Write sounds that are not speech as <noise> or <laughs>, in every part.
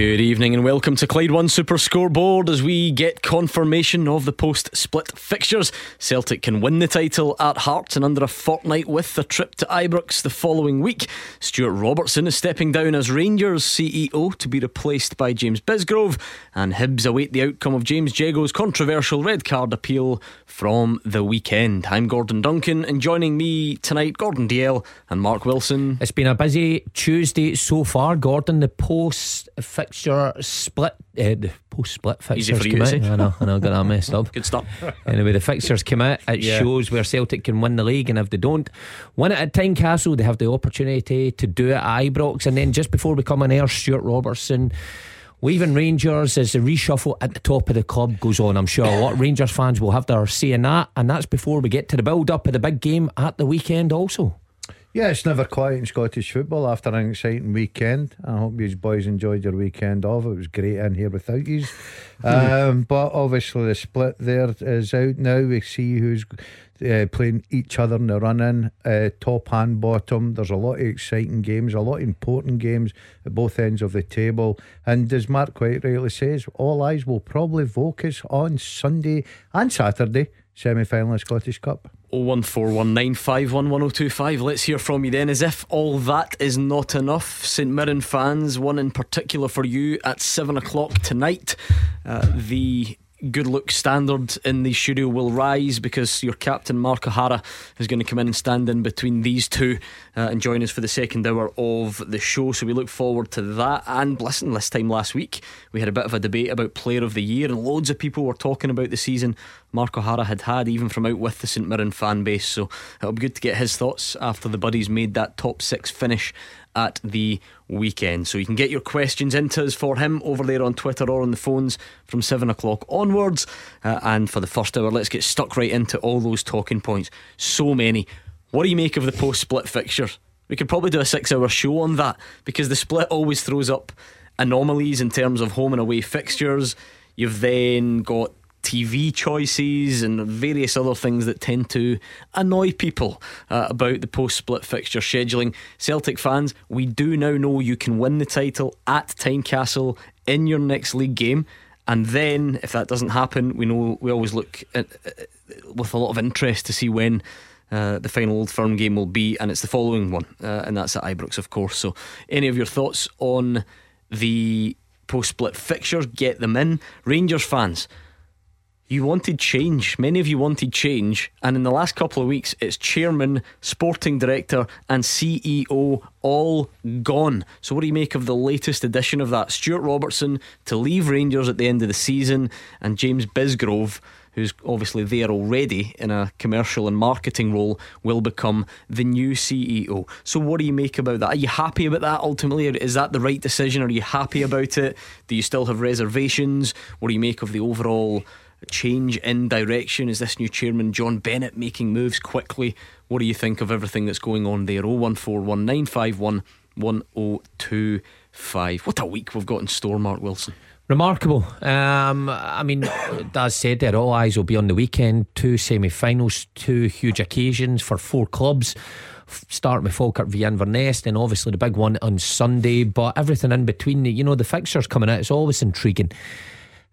Good evening and welcome to Clyde One Super Scoreboard as we get confirmation of the post split fixtures. Celtic can win the title at Hearts in under a fortnight with a trip to Ibrox the following week. Stuart Robertson is stepping down as Rangers CEO to be replaced by James Bisgrove, and Hibs await the outcome of James Jeggo's controversial red card appeal from the weekend. I'm Gordon Duncan, and joining me tonight, Gordon Dalziel and Mark Wilson. It's been a busy Tuesday so far, Gordon. The post fixture split, uh, the post split fixtures for you out. I know, I know, got that messed up. <laughs> Good stuff. Anyway, the fixtures came out. It Yeah. shows where Celtic can win the league, and if they don't win it at Tynecastle, they have the opportunity to do it at Ibrox. And then just before we come on air, Stuart Robertson. Leaving Rangers as the reshuffle at the top of the club goes on. I'm sure a lot of Rangers fans will have their say in that, and that's before we get to the build up of the big game at the weekend, also. Yeah, it's never quiet in Scottish football after an exciting weekend. I hope you boys enjoyed your weekend off. It was great in here without you. <laughs> um, but obviously, the split there is out now. We see who's uh, playing each other in the run in, uh, top and bottom. There's a lot of exciting games, a lot of important games at both ends of the table. And as Mark quite rightly says, all eyes will probably focus on Sunday and Saturday semi final of Scottish Cup. 01419511025. Let's hear from you then. As if all that is not enough, St Mirren fans, one in particular for you at 7 o'clock tonight. Uh, the good look standard in the studio will rise because your captain Mark O'Hara is going to come in and stand in between these two uh, and join us for the second hour of the show. So we look forward to that. And listen, this time last week we had a bit of a debate about Player of the Year, and loads of people were talking about the season Mark O'Hara had had, even from out with the St Mirren fan base. So it'll be good to get his thoughts after the Buddies made that top six finish at the weekend. So you can get your questions into us for him over there on Twitter or on the phones from 7 o'clock onwards. Uh, and for the first hour, let's get stuck right into all those talking points. So many. What do you make of the post split fixtures? We could probably do a six hour show on that because the split always throws up anomalies in terms of home and away fixtures. You've then got TV choices and various other things that tend to annoy people uh, about the post split fixture scheduling. Celtic fans, we do now know you can win the title at Tynecastle in your next league game. And then, if that doesn't happen, we know we always look at, uh, with a lot of interest to see when uh, the final Old Firm game will be, and it's the following one, uh, and that's at Ibrox, of course. So, any of your thoughts on the post split fixtures? Get them in. Rangers fans, you wanted change. Many of you wanted change, and in the last couple of weeks, it's chairman, sporting director, and CEO all gone. So, what do you make of the latest edition of that? Stuart Robertson to leave Rangers at the end of the season, and James Bisgrove, who's obviously there already in a commercial and marketing role, will become the new CEO. So, what do you make about that? Are you happy about that ultimately? Is that the right decision? Are you happy about it? Do you still have reservations? What do you make of the overall? Change in direction? Is this new chairman John Bennett making moves quickly? What do you think of everything that's going on there? 0141951 1025. What a week we've got in store, Mark Wilson. Remarkable. Um, I mean, as said there, all eyes will be on the weekend. Two semi finals, two huge occasions for four clubs. Starting with Falkirk v Inverness, then obviously the big one on Sunday, but everything in between, you know, the fixtures coming out, it's always intriguing.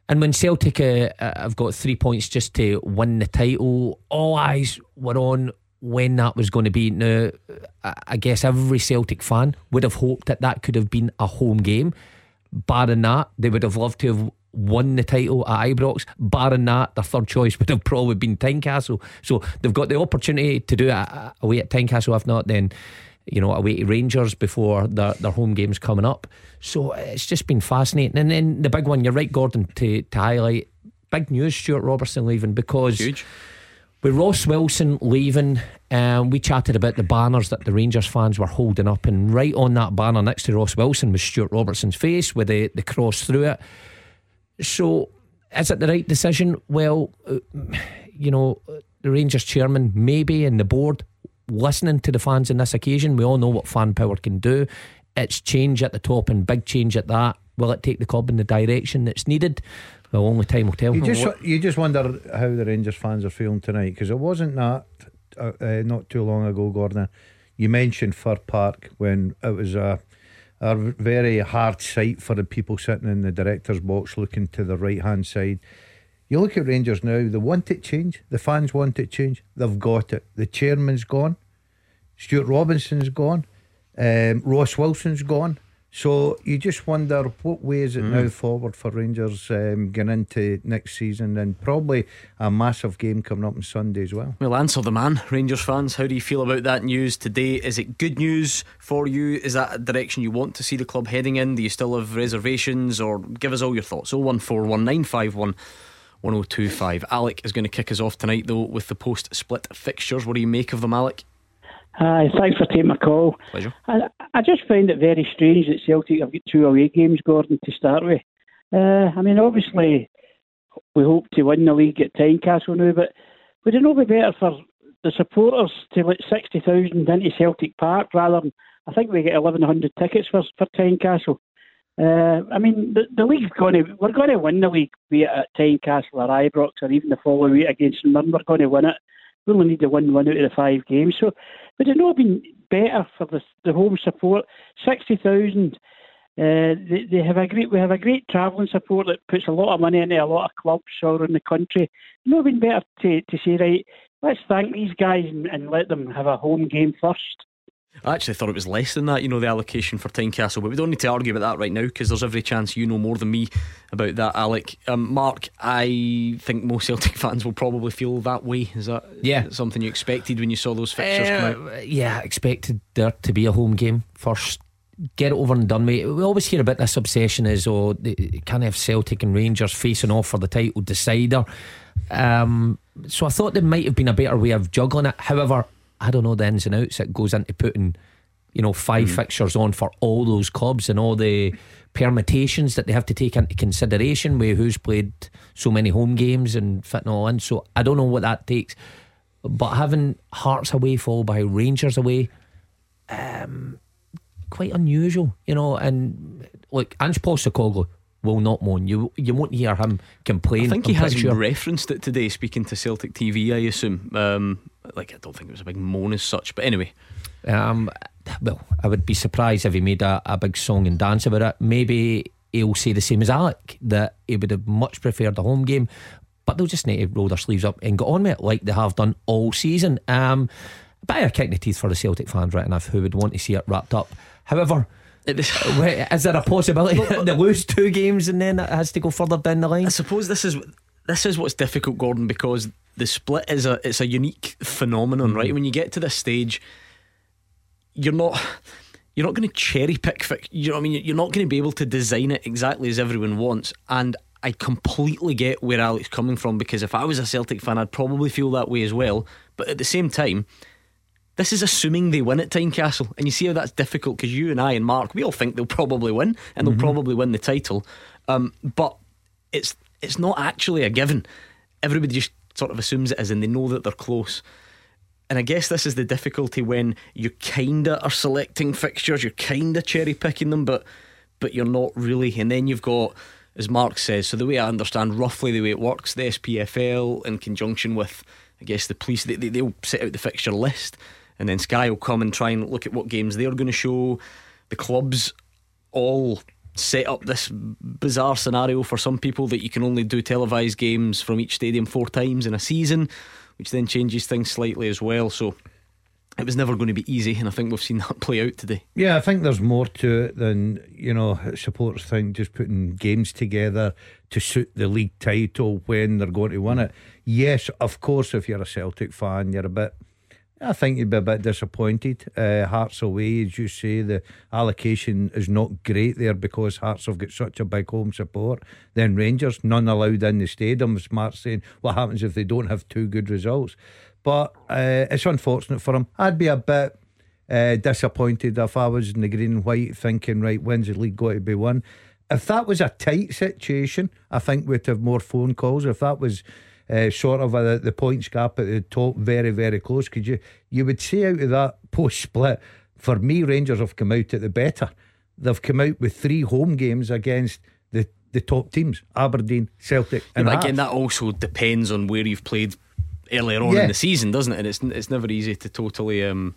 And when Celtic uh, uh, have got three points just to win the title, all eyes were on when that was going to be. Now, I guess every Celtic fan would have hoped that that could have been a home game. Barring that, they would have loved to have won the title at Ibrox. Barring that, their third choice would have <laughs> probably been Tynecastle. So they've got the opportunity to do it uh, away at Tynecastle. If not, then you know away to Rangers before their their home games coming up. So it's just been fascinating. And then the big one, you're right, Gordon, to to highlight. Big news, Stuart Robertson leaving because Huge. with Ross Wilson leaving, um, we chatted about the banners that the Rangers fans were holding up, and right on that banner next to Ross Wilson was Stuart Robertson's face with the, the cross through it. So, is it the right decision? Well, uh, you know, the Rangers chairman, maybe, and the board listening to the fans on this occasion. We all know what fan power can do. it's change at the top and big change at that. Will it take the club in the direction that's needed? Well, only time will tell. You just you just wonder how the Rangers fans are feeling tonight because it wasn't that uh, uh, not too long ago, Gordon. You mentioned Fir Park when it was a a very hard sight for the people sitting in the director's box looking to the right hand side. You look at Rangers now, they want it change. The fans want it change. They've got it. The chairman's gone. Stuart Robinson's gone. Um, Ross Wilson's gone. So you just wonder what way is it mm. now forward for Rangers um, getting into next season and probably a massive game coming up on Sunday as well. We'll answer the man, Rangers fans. How do you feel about that news today? Is it good news for you? Is that a direction you want to see the club heading in? Do you still have reservations or give us all your thoughts? 0141951 1025. Alec is going to kick us off tonight though with the post split fixtures. What do you make of them, Alec? Hi, thanks for taking my call. Pleasure. I, I just find it very strange that Celtic have got two away games, Gordon, to start with. Uh, I mean, obviously, we hope to win the league at Tynecastle now, but would it not be better for the supporters to let 60,000 into Celtic Park rather than, I think we get 1,100 tickets for, for Tynecastle. Uh, I mean, the, the league's going to, we're going to win the league, be it at Tynecastle or Ibrox or even the following week against Mirren, we're going to win it. We only need to win one out of the five games. So would it not have been better for the, the home support? 60,000. Uh, they, they have a great we have a great travelling support that puts a lot of money into a lot of clubs all around the country. Not been better to, to say right, let's thank these guys and, and let them have a home game first. I actually thought it was less than that, you know, the allocation for Tynecastle, but we don't need to argue about that right now because there's every chance you know more than me about that, Alec. Um, Mark, I think most Celtic <laughs> fans will probably feel that way. Is that yeah. something you expected when you saw those fixtures uh, come out? Yeah, expected there to be a home game first. Get it over and done with. We always hear about this obsession is, oh, can have Celtic and Rangers facing off for the title decider. Um, so I thought there might have been a better way of juggling it. However, I don't know the ins and outs that goes into putting, you know, five mm. fixtures on for all those clubs and all the permutations that they have to take into consideration with who's played so many home games and fitting all in. So I don't know what that takes. But having Hearts away followed by Rangers away, um, quite unusual, you know. And like Ange Postecoglou will not moan. You you won't hear him complain. I think he has sure. referenced it today, speaking to Celtic TV. I assume. Um, like I don't think it was a big moan as such, but anyway. Um, well, I would be surprised if he made a, a big song and dance about it. Maybe he'll say the same as Alec that he would have much preferred the home game, but they'll just need to roll their sleeves up and get on with it like they have done all season. Um, a bit of a kick in the teeth for the Celtic fans, right enough, who would want to see it wrapped up. However, <laughs> is there a possibility <laughs> they lose two games and then it has to go further down the line? I suppose this is this is what's difficult, Gordon, because the split is a it's a unique phenomenon, mm-hmm. right? When you get to this stage, you're not you're not going to cherry pick. You know what I mean? You're not going to be able to design it exactly as everyone wants. And I completely get where Alex coming from because if I was a Celtic fan, I'd probably feel that way as well. But at the same time, this is assuming they win at Tynecastle, and you see how that's difficult because you and I and Mark, we all think they'll probably win, and they'll mm-hmm. probably win the title. Um, but it's it's not actually a given. Everybody just sort of assumes it is, and they know that they're close. And I guess this is the difficulty when you kinda are selecting fixtures, you're kinda cherry picking them, but but you're not really. And then you've got, as Mark says, so the way I understand roughly the way it works, the SPFL in conjunction with, I guess, the police, they, they, they'll set out the fixture list and then Sky will come and try and look at what games they're going to show. The clubs all set up this bizarre scenario for some people that you can only do televised games from each stadium four times in a season, which then changes things slightly as well. So it was never going to be easy, and I think we've seen <laughs> that play out today. Yeah, I think there's more to it than you know supporters think just putting games together to suit the league title when they're going to win it. Yes, of course, if you're a Celtic fan, you're a bit I think you'd be a bit disappointed. Uh, Hearts away, as you say, the allocation is not great there because Hearts have got such a big home support. Then Rangers, none allowed in the stadium. Smart saying, what happens if they don't have two good results? But uh, it's unfortunate for them. I'd be a bit uh, disappointed if I was in the green and white thinking, right, when's the league going to be won? If that was a tight situation, I think we'd have more phone calls. If that was uh, sort of a, the points gap at the top very very close. Could you you would say out of that <laughs> post split for me, Rangers have come out at the better. They've come out with three home games against the, the top teams Aberdeen, Celtic, and again, that also depends on where you've played earlier on Yeah. in the season, doesn't it? And it's it's never easy to totally um,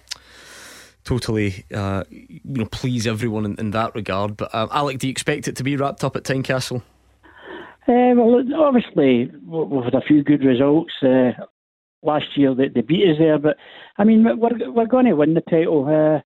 totally uh, you know please everyone in, in that regard. But um, Alec, do you expect it to be wrapped up at Tynecastle? Uh, well, obviously, we- we've had a few good results. Uh, last year, they, they beat us there, but I mean, we're, we're going to win the title. Uh,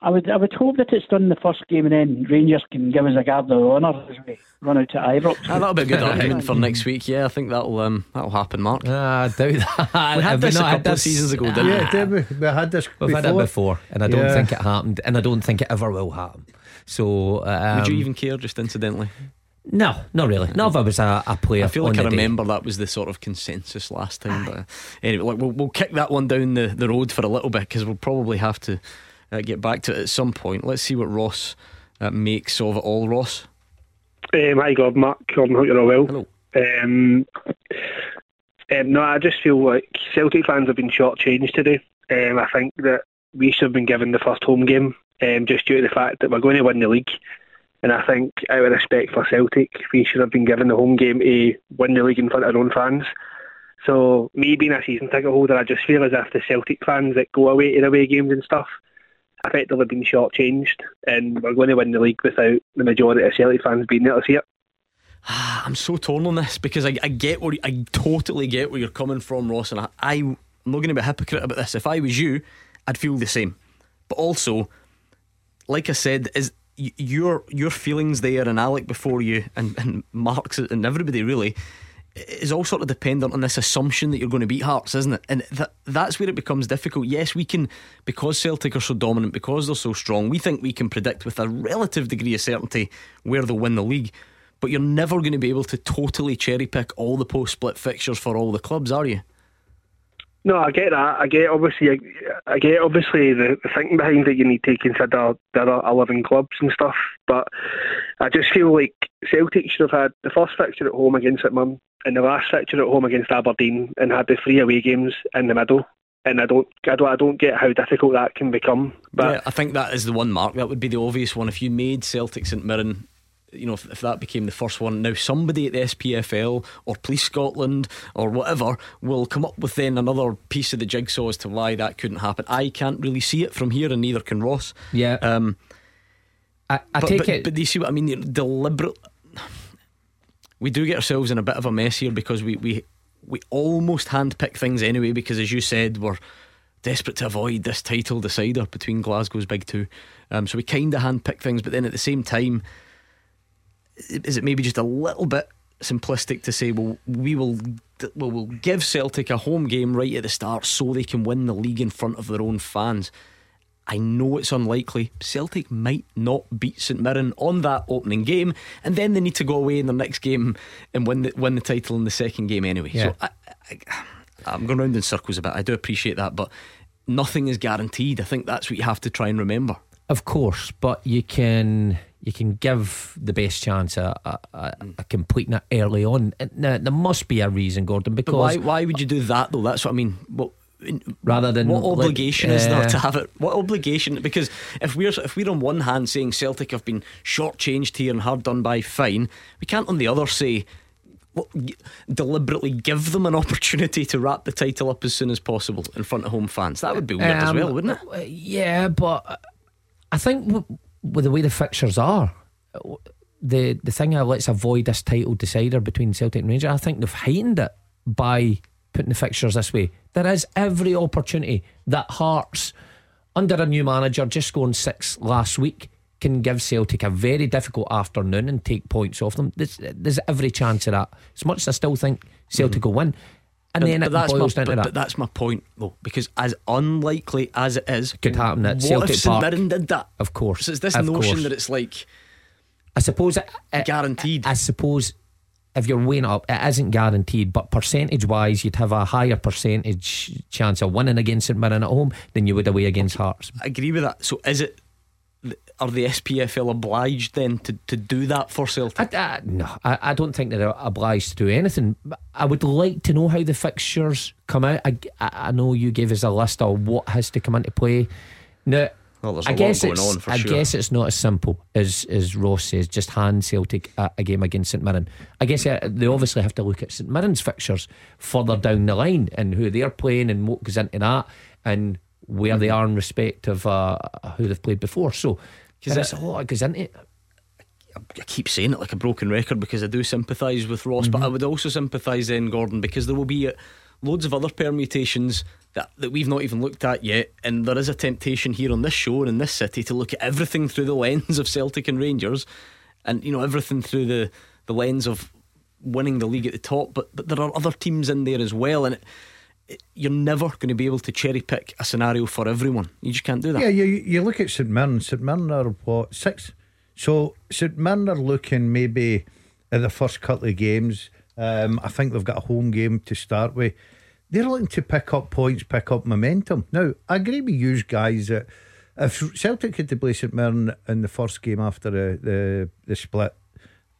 I would I would hope that it's done the first game and then Rangers can give us a guard of honour as we run out to Ibrox. Ah, that'll be a good argument for next week. Yeah, I think that'll um, that'll happen, Mark. Ah, I doubt that. <laughs> We had Have this a not had couple of seasons ago, didn't Yeah, did we? We had this We've before. had it before, and I don't Yeah. think it happened, and I don't think it ever will happen. So, um, Would you even care, just incidentally? No, not really. Not if I was a, a player. I feel like I the day. remember that was the sort of consensus last time. But anyway, like we'll, we'll kick that one down the, the road for a little bit because we'll probably have to uh, get back to it at some point. Let's see what Ross uh, makes of it all. Ross, Um, hi, God, Mark. Gordon, hope you're all well. hello. Um, um, no, I just feel like Celtic fans have been shortchanged today. Um, I think that we should have been given the first home game um, just due to the fact that we're going to win the league. And I think, out of respect for Celtic, we should have been given the home game to win the league in front of our own fans. So, me being a season ticket holder, I just feel as if the Celtic fans that go away to away games and stuff effectively been shortchanged, and we're going to win the league without the majority of Celtic fans being there to see it. Ah, I'm so torn on this because I, I get where I totally get where you're coming from, Ross, and I, I I'm not going to be a hypocrite about this. If I was you, I'd feel the same. But also, like I said, is your your feelings there and Alec before you and, and Mark's and everybody really is all sort of dependent on this assumption that you're going to beat Hearts, isn't it? And that that's where it becomes difficult. Yes, we can because Celtic are so dominant, because they're so strong. We think we can predict with a relative degree of certainty where they'll win the league. But you're never going to be able to totally cherry pick all the post split fixtures for all the clubs, are you? No, I get that. I get obviously, I, I get obviously the, the thinking behind it. You need to consider there are eleven clubs and stuff, but I just feel like Celtic should have had the first fixture at home against St Mirren and the last fixture at home against Aberdeen, and had the three away games in the middle. And I don't, I don't, I don't get how difficult that can become. But yeah, I think that is the one, Mark. That would be the obvious one. If you made Celtic St Mirren, you know, if, if that became the first one, now somebody at the SPFL or Police Scotland or whatever will come up with then another piece of the jigsaw as to why that couldn't happen. I can't really see it from here, and neither can Ross. Yeah, Um, I, I but, take but, it. But do you see what I mean? Deliberate. We do get ourselves in a bit of a mess here because we we we almost handpick things anyway. Because as you said, we're desperate to avoid this title decider between Glasgow's big two. Um, so we kind of handpick things, but then at the same time, is it maybe just a little bit simplistic to say, well, we will well, we'll give Celtic a home game right at the start so they can win the league in front of their own fans. I know it's unlikely. Celtic might not beat St Mirren on that opening game, and then they need to go away in their next game and win the win the title in the second game anyway. Yeah. So I, I, I'm going round in circles a bit. I do appreciate that, but nothing is guaranteed. I think that's what you have to try and remember. Of course, but you can you can give the best chance a, a, a, a completing it early on. Now, there must be a reason, Gordon, But because why why would you do that though? That's what I mean. What rather than what like, obligation is there uh, to have it? What obligation? Because if we're if we're on one hand saying Celtic have been shortchanged here and hard done by, fine. We can't on the other say. Well, deliberately give them an <laughs> opportunity to wrap the title up as soon as possible in front of home fans. That would be weird as Um, well, wouldn't it? uh, Yeah, but I think w- with the way the fixtures are, the the thing of let's avoid this title decider between Celtic and Rangers, I think they've heightened it by putting the fixtures this way. There is every opportunity that Hearts, under a new manager, just scoring six last week, can give Celtic a very difficult afternoon and take points off them. There's, there's every chance of that. As much as I still think Celtic mm-hmm. will win. And then but it that's my, down but, to but that's my point, though, because as unlikely as it is, Could happen at what Celtic if St Park. Mirren did that? Of course. So it's this of notion course. that it's like I suppose it, it- Guaranteed. I, suppose if you're weighing up, it isn't guaranteed, but percentage wise, you'd have a higher percentage chance of winning against St Mirren at home than you would away against Hearts. I agree with that. So is it? Are the SPFL obliged then to, to do that for Celtic? I, I, no, I, I don't think they're obliged to do anything. I would like to know how the fixtures come out. I, I I know you gave us a list of what has to come into play. Now, Well, there's a I guess going it's, on for I sure. guess it's not as simple as as Ross says. Just hand Celtic a, a game against St Mirren. I guess uh, they obviously have to look at St Mirren's fixtures further down the line and who they're playing and what goes into that and where they are in respect of uh, who they've played before. So Because there's a lot that goes into it. I keep saying it like a broken record because I do sympathise with Ross, but I would also sympathise then, Gordon, because there will be uh, loads of other permutations that, that we've not even looked at yet. And there is a temptation here on this show and in this city to look at everything through the lens of Celtic and Rangers and, you know, everything through the, the lens of winning the league at the top. But, but there are other teams in there as well. And it, you're never going to be able to cherry pick a scenario for everyone. You just can't do that. Yeah, you you look at St Mirren. St Mirren are what six. So St Mirren are looking maybe at the first couple of games. Um, I think they've got a home game to start with. They're looking to pick up points, pick up momentum. Now, I agree with you guys that if Celtic had to play St Mirren in the first game after the, the, the split,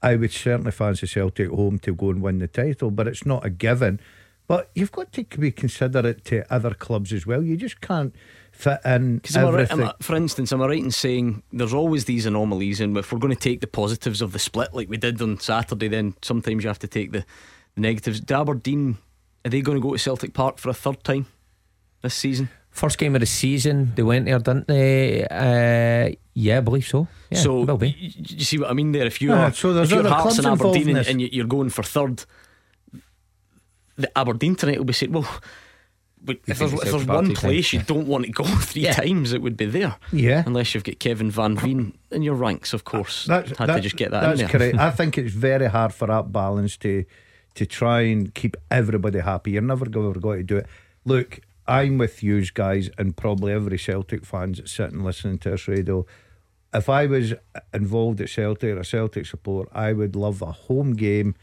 I would certainly fancy Celtic home to go and win the title, but it's not a given. But you've got to be considerate to other clubs as well. You just can't fit in Because am I right, am everything. I- for instance, am I right in saying there's always these anomalies, and if we're going to take the positives of the split like we did on Saturday, then sometimes you have to take the, the negatives. Do Aberdeen, are they going to go to Celtic Park for a third time this season? First game of the season, they went there, didn't they? Uh, yeah, I believe so. Yeah, so will be. y- y- you see what I mean there? If you are, so there's if you're other Hearts clubs and Aberdeen in and, and you're going for third, the Aberdeen tonight will be saying, well. If there's, if there's Celtic Park one place times, you don't want to go <laughs> three Yeah. times, it would be there. Yeah. Unless you've got Kevin Van Veen in your ranks, of course. That's, Had that- to just get that in That's there. correct. I <laughs> think it's very hard for that balance to to try and keep everybody happy. You're never ever going to do it. Look, I'm with you guys and probably every Celtic fans that's sitting listening to this radio. If I was involved at Celtic or a Celtic support, I would love a home game.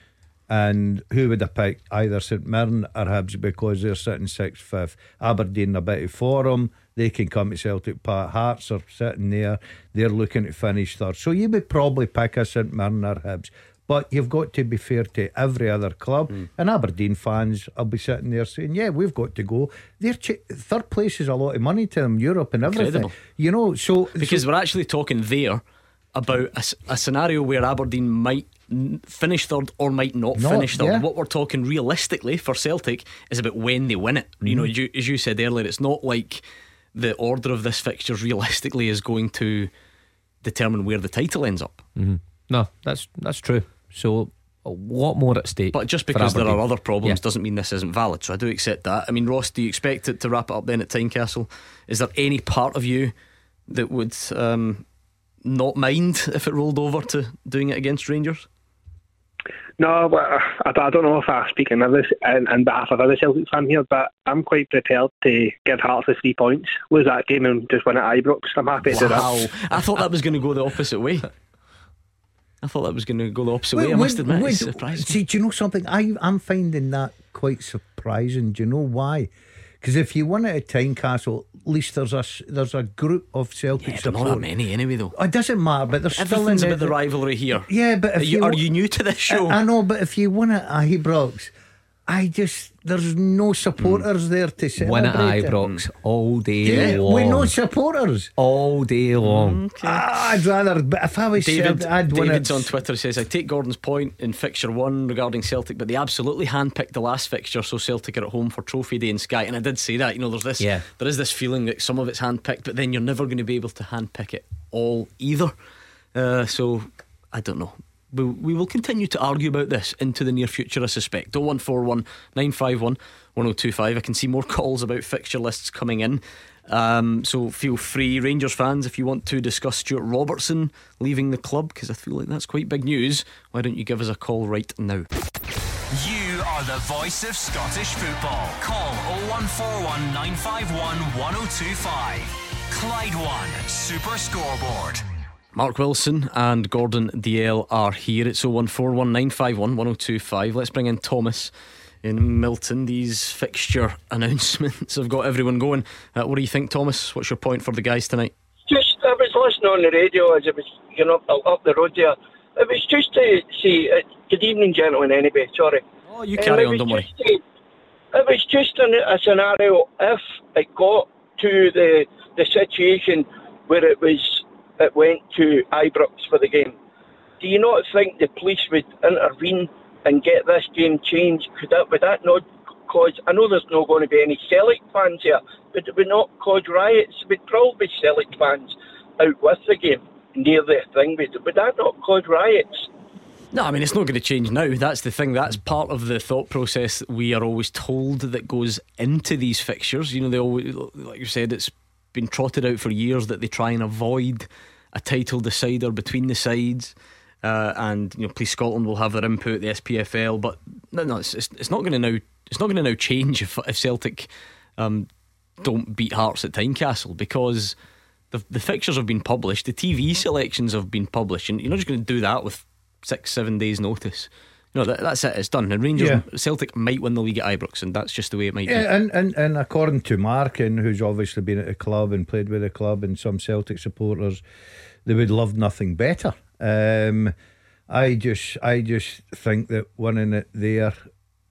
And who would I pick? Either St Mirren or Hibs because they're sitting sixth, fifth. Aberdeen a bit for them. They can come to Celtic Park. Hearts are sitting there. They're looking to finish third. So you would probably pick a St Mirren or Hibs. But you've got to be fair to every other club. Hmm. And Aberdeen fans will be sitting there saying, yeah, we've got to go. Their ch- third place is a lot of money to them, Europe and everything. Incredible. You know, so. Because so, we're actually talking there about a scenario where Aberdeen might finish third or might not, Not, finish third. yeah. What we're talking realistically for Celtic is about when they win it. You Mm-hmm. know, as you, as you said earlier, it's not like the order of this fixture realistically is going to determine where the title ends up. No, that's that's true. So a lot more at stake. But just because there are other problems Yeah. doesn't mean this isn't valid. So I do accept that. I mean, Ross, do you expect it to wrap it up then at Tynecastle? Is there any part of you that would um, not mind if it rolled over to doing it against Rangers? No, but uh, I, I don't know if I speak in, other, in, in behalf of other Celtic fan here, but I'm quite prepared to give Hearts the three points. Lose that game and just win at Ibrox. I'm happy to do that. Wow. I thought that was going to go the opposite way. I thought that was going to go the opposite way. I Wait, must admit, wait, it's surprising. See, do you know something? I, I'm finding that quite surprising. Do you know why? Because if you win it at Tynecastle, at least there's a s- there's a group of Celtic Yeah, but not that many anyway, though. It doesn't matter, but there's still in Everything's the, about the rivalry here. Yeah, but Are you, you, are you new to this show? I, I know, but if you win at Ibrox, I just there's no supporters there to Win at celebrate. it. Ibrox all day Yeah, long. with no supporters. all day long. Ah, I'd rather. But if I was David, said, I'd win David's it. on Twitter says, I take Gordon's point in fixture one regarding Celtic, but they absolutely handpicked the last fixture, so Celtic are at home for Trophy Day in Sky. And I did say that, you know, there's this Yeah. there is this feeling that some of it's handpicked, but then you're never going to be able to handpick it all either. Uh, so I don't know. We, we will continue to argue about this into the near future, I suspect. 0141 951 1025. I can see more <laughs> calls about fixture lists coming in. Um, so feel free, Rangers fans, if you want to discuss Stuart Robertson leaving the club, because I feel like that's quite big news, why don't you give us a call right now? You are the voice of Scottish football. Call 0141 951 1025. Clyde One Super Scoreboard. Mark Wilson and Gordon Dalziel are here. It's 01419511025. Let's bring in Thomas in Milton. These fixture <laughs> announcements have got everyone going. Uh, what do you think, Thomas? What's your point for the guys tonight? just I was listening on the radio as I was you know up, up the road there. It was just to see. Uh, good evening, gentlemen. Anyway, sorry. Oh, you Um, carry it on, was don't worry. just to- it was just an, a scenario if it got to the the situation where it was it went to Ibrox for the game. Do you not think the police would intervene and get this game changed? Could that would that not cause? I know there's not going to be any Celtic fans here, but it would not cause riots. Would probably Celtic fans out with the game near the thing. Would, would that not cause riots? No, I mean it's not going to change now. That's the thing. That's part of the thought process we are always told that goes into these fixtures. You know, they always, like you said, it's been trotted out for years that they try and avoid a title decider between the sides. Uh, and you know, Police Scotland will have their input, the SPFL, but no, no, it's, it's, not going to now. It's not going to now change if, if Celtic um, don't beat Hearts at Tynecastle because the the fixtures have been published, the TV selections have been published, and you're not just going to do that with six, seven days' notice. No, that, that's it. It's done. And Rangers, Yeah. Celtic might win the league at Ibrox, and that's just the way it might be. Yeah, and, and, and according to Markin, who's obviously been at the club and played with the club, and some Celtic supporters, they would love nothing better. Um, I just, I just think that winning it there,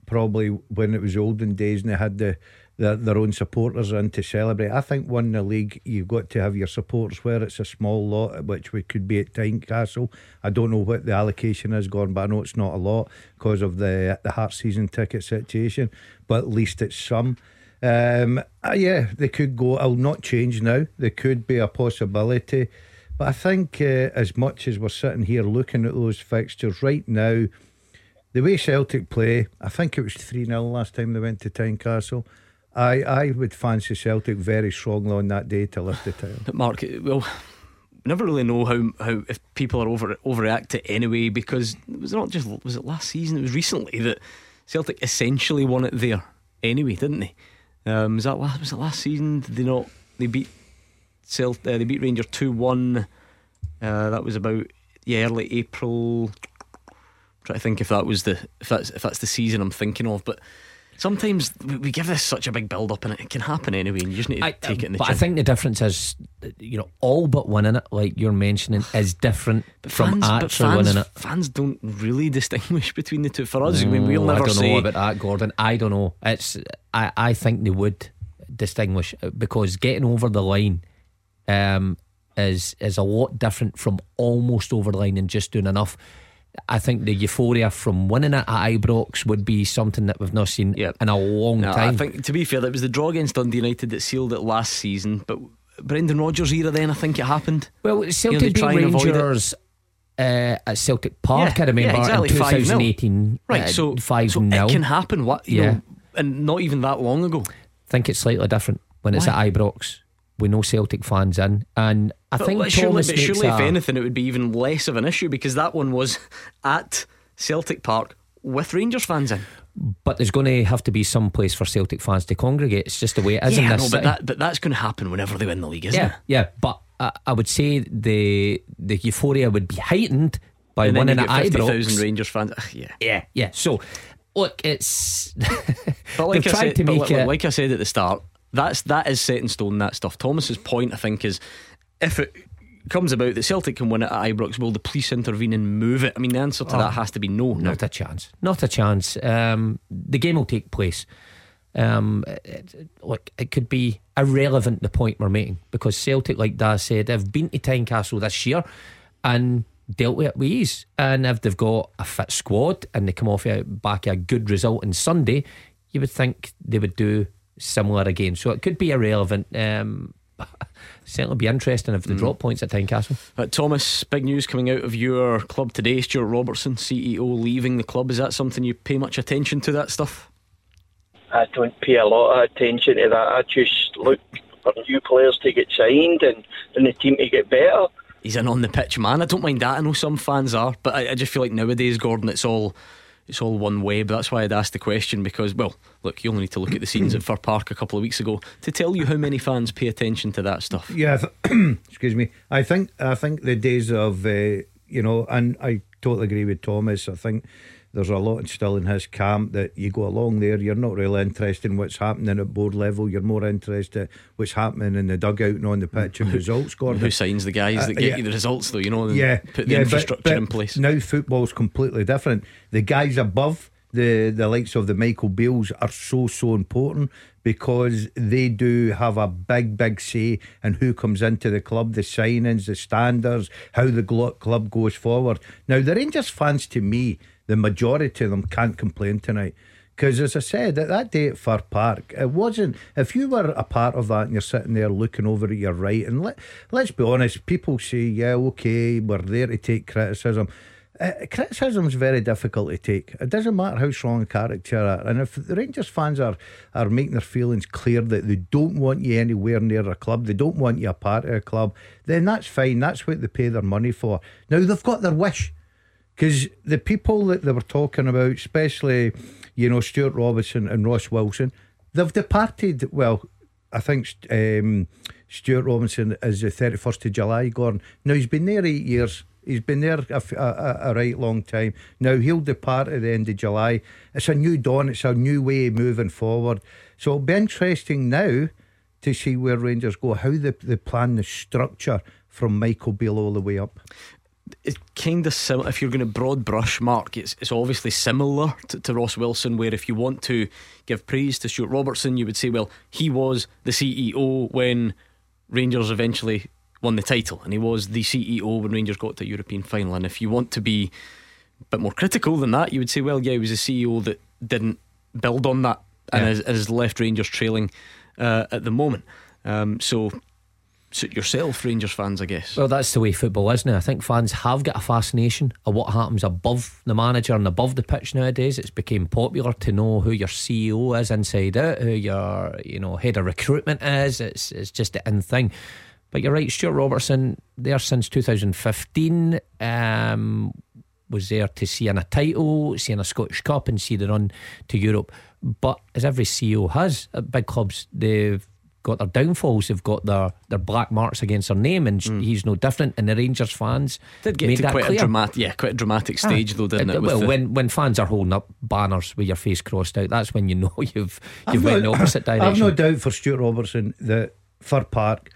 probably when it was olden days and they had the, the their own supporters in to celebrate. I think winning the league, you've got to have your supporters where it's a small lot, which we could be at Tynecastle. I don't know what the allocation is gone, but I know it's not a lot because of the the Heart season ticket situation. But at least it's some. Um, uh, yeah, they could go. I'll not change now. There could be a possibility, but I think uh, as much as we're sitting here looking at those fixtures right now, the way Celtic play, I think it was three 0 last time they went to Tynecastle. I I would fancy Celtic very strongly on that day to lift the title. <laughs> Mark, well, never really know how, how if people are over overreact to anyway because it was not just was it last season? It was recently that Celtic essentially won it there anyway, didn't they? Um, was that last was it last season? Did they not? They beat Celt, uh, they beat Rangers two one. Uh, that was about yeah early April. I'm trying to think if that was the if that's if that's the season I'm thinking of, but. Sometimes we give this such a big build up and it can happen anyway, and you just need to I, take it in the but chin. I think the difference is, you know, all but winning it, like you're mentioning, is different from fans, actually fans, winning it. fans don't really distinguish between the two. For us, I mean, we'll never I don't say. know about that, Gordon. I don't know. It's I, I think they would distinguish uh, because getting over the line um, is is a lot different from almost over the line and just doing enough. I think the euphoria from winning it at Ibrox would be something that we've not seen Yeah. in a long No, time. I think to be fair, it was the draw against Dundee United that sealed it last season. But Brendan Rodgers era, then I think it happened. Well, Celtic beat and avoid it. Rangers uh, at Celtic Park, Yeah, I remember, yeah, exactly, in 2018. Right, uh, so 5 so 0. it can happen. What you Yeah. know, and not even that long ago. I think it's slightly different when it's Why? at Ibrox. We know Celtic fans in, and I But think surely, Thomas surely, a, if anything, it would be even less of an issue because that one was at Celtic Park with Rangers fans in. But there's going to have to be some place for Celtic fans to congregate. It's just the way it is yeah, in this city. but that but that's going to happen whenever they win the league, isn't yeah, it? yeah. But I, I would say the the euphoria would be heightened by And winning at Ibrox. Rangers fans. Yeah. Yeah, yeah. So look, it's But <laughs> like I tried said, to make like, it. like I said at the start, that's that is set in stone. That stuff. Thomas's point, I think, is if it comes about that Celtic can win it at Ibrox, will the police intervene and move it? I mean, the answer to that has to be no. No. Not a chance. Not a chance. Um, the game will take place. Um, it, it- look, it could be irrelevant the point we're making because Celtic, like Daz said, have been to Tynecastle this year and dealt with it with ease. And if they've got a fit squad and they come off a, back a good result on Sunday, you would think they would do similar again. So it could be irrelevant. Um, <laughs> certainly be interesting if they drop points at Tynecastle. Uh, Thomas, big news coming out of your club today. Stuart Robertson, CEO, leaving the club. Is that something you pay much attention to? That stuff. I don't pay a lot of attention to that. I just look for new players to get signed and, and the team to get better. He's an on the pitch man. I don't mind that. I know some fans are, but I, I just feel like nowadays, Gordon, it's all it's all one way. But that's why I'd asked the question because, well, look, you only need to look at the scenes at Fir Park a couple of weeks ago to tell you how many fans pay attention to that stuff. Yeah, th- <clears throat> excuse me. I think I think the days of uh, you know, and I totally agree with Thomas. I think there's a lot still in his camp that you go along there, you're not really interested in what's happening at board level. You're more interested what's happening in the dugout and on the pitch and results. Gordon. Who signs the guys Uh, that get yeah. you the results, though? You know, and yeah, put the yeah, infrastructure but in place. Now football's completely different. The guys above the the likes of the Michael Beales are so so important because they do have a big big say in who comes into the club, the signings, the standards, how the club goes forward. Now the Rangers fans, to me, the majority of them can't complain tonight. Because as I said, at that day at Fir Park, it wasn't. If you were a part of that and you're sitting there looking over at your right, and let, let's be honest, people say, yeah, okay, we're there to take criticism. Uh, criticism is very difficult to take. It doesn't matter how strong a character you are. And if the Rangers fans are, are making their feelings clear that they don't want you anywhere near a club, they don't want you a part of a club, then that's fine. That's what they pay their money for. Now, they've got their wish. Because the people that they were talking about, especially, you know, Stuart Robinson and Ross Wilson, they've departed. Well, I think um, Stuart Robinson is the 31st of July, Gordon. Now, he's been there eight years. He's been there a, a, a, right long time. Now he'll depart at the end of July. It's a new dawn. It's a new way moving forward. So it'll be interesting now to see where Rangers go, how they, they plan the structure from Michael Beale all the way up. It's kind of similar. If you're going to broad brush, Mark, it's, it's obviously similar to, to Ross Wilson, where if you want to give praise to Stuart Robertson, you would say, well, he was the CEO when Rangers eventually won the title, and he was the CEO when Rangers got to the European final. And if you want to be a bit more critical than that, you would say, well, yeah, he was a CEO that didn't build on that and has, has, left Rangers trailing uh, at the moment. Um, so suit yourself, Rangers fans, I guess. Well, that's the way football is now. I think fans have got a fascination of what happens above the manager and above the pitch nowadays. It's become popular to know who your CEO is inside out, who your you know head of recruitment is. It's it's just the in thing. But you're right, Stuart Robertson, there since 2015, um, was there to see in a title, see in a Scottish Cup, and see the run to Europe. But as every CEO has at big clubs, they've got their downfalls, they've got their, their black marks against their name, and mm. he's no different. And the Rangers fans did get to quite clear. a dramatic, yeah, quite a dramatic ah, stage ah, though, didn't it? well, the... when when fans are holding up banners with your face crossed out, that's when you know <laughs> you've you've went no, the opposite direction. <coughs> I've no doubt for Stuart Robertson that Fir Park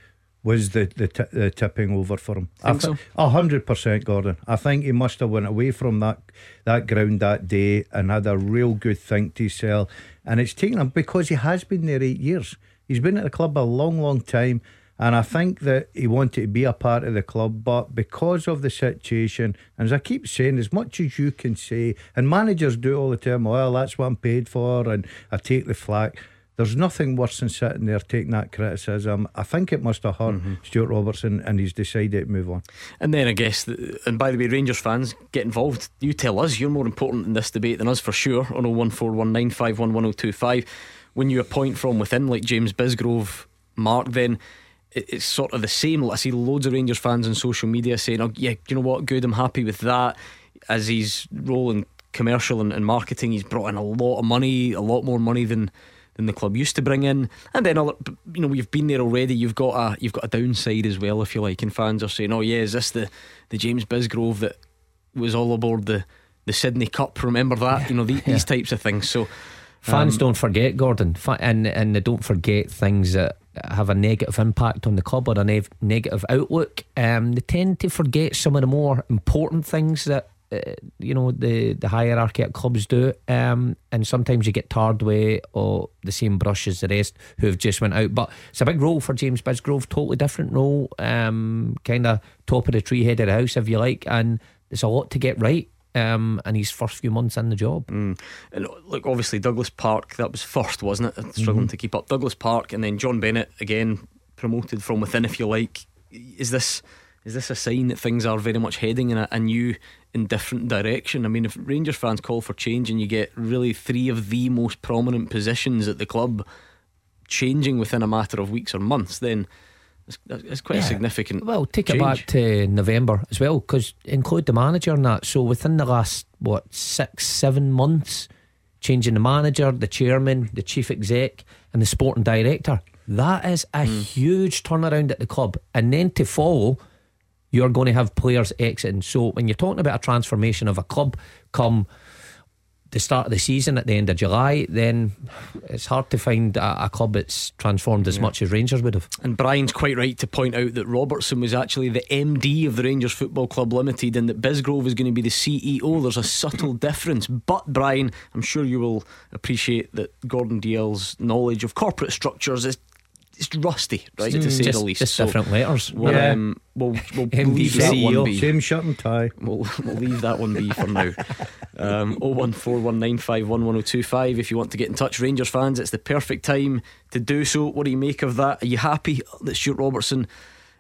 was the the, t- the tipping over for him. Think th- hundred percent, Gordon. I think he must have went away from that that ground that day and had a real good think to sell. And it's taken him because he has been there eight years. He's been at the club a long, long time. And I think that he wanted to be a part of the club, but because of the situation, and as I keep saying, as much as you can say, and managers do all the time, well, that's what I'm paid for, and I take the flack. There's nothing worse than sitting there taking that criticism. I think it must have hurt mm-hmm. Stuart Robertson, and he's decided to move on. And then I guess, and by the way, Rangers fans get involved. You tell us you're more important in this debate than us for sure. On 01419511025, when you appoint from within, like James Bisgrove, Mark, then it's sort of the same. I see loads of Rangers fans on social media saying, "Oh yeah, you know what? Good, I'm happy with that." As he's rolling commercial and, and marketing, he's brought in a lot of money, a lot more money than than the club used to bring in. And then, you know, you've been there already. You've got a you've got a downside as well, if you like. And fans are saying, "Oh yeah, is this the the James Bisgrove that was all aboard the the Sydney Cup? Remember that? Yeah. You know the, <laughs> yeah. these types of things." So. Fans um, don't forget Gordon, and and they don't forget things that have a negative impact on the club or a ne- negative outlook. Um, they tend to forget some of the more important things that uh, you know the the hierarchy at clubs do, um, and sometimes you get tarred with oh, the same brush as the rest who have just went out. But it's a big role for James Bisgrove, totally different role, um, kind of top of the tree, head of the house, if you like, and there's a lot to get right. Um, and his first few months in the job. Mm. And look, obviously Douglas Park that was first, wasn't it? Struggling mm-hmm. to keep up. Douglas Park, and then John Bennett again promoted from within, if you like. Is this? Is this a sign that things are very much heading in a, a new in different direction. I mean, if Rangers fans call for change and you get really three of the most prominent positions at the club changing within a matter of weeks or months, then it's, it's quite yeah. significant. Well, take change. it back to November as well, because include the manager and that. So within the last what six, seven months, changing the manager, the chairman, the chief exec, and the sporting director. That is a mm. huge turnaround at the club, and then to follow you're going to have players exiting. So when you're talking about a transformation of a club come the start of the season at the end of July, then it's hard to find a, a club that's transformed as yeah. much as Rangers would have. And Brian's quite right to point out that Robertson was actually the MD of the Rangers Football Club Limited and that Bisgrove is going to be the CEO. There's a subtle difference. But, Brian, I'm sure you will appreciate that Gordon Dalziel's knowledge of corporate structures is it's rusty, right, mm, to say just, the least. Just so different letters. We'll, yeah. Um, we'll, we'll <laughs> leave that one be. Same shirt and tie. We'll, we'll leave that one be for now. Um, <laughs> 01419511025 if you want to get in touch. Rangers fans, it's the perfect time to do so. What do you make of that? Are you happy that Stuart Robertson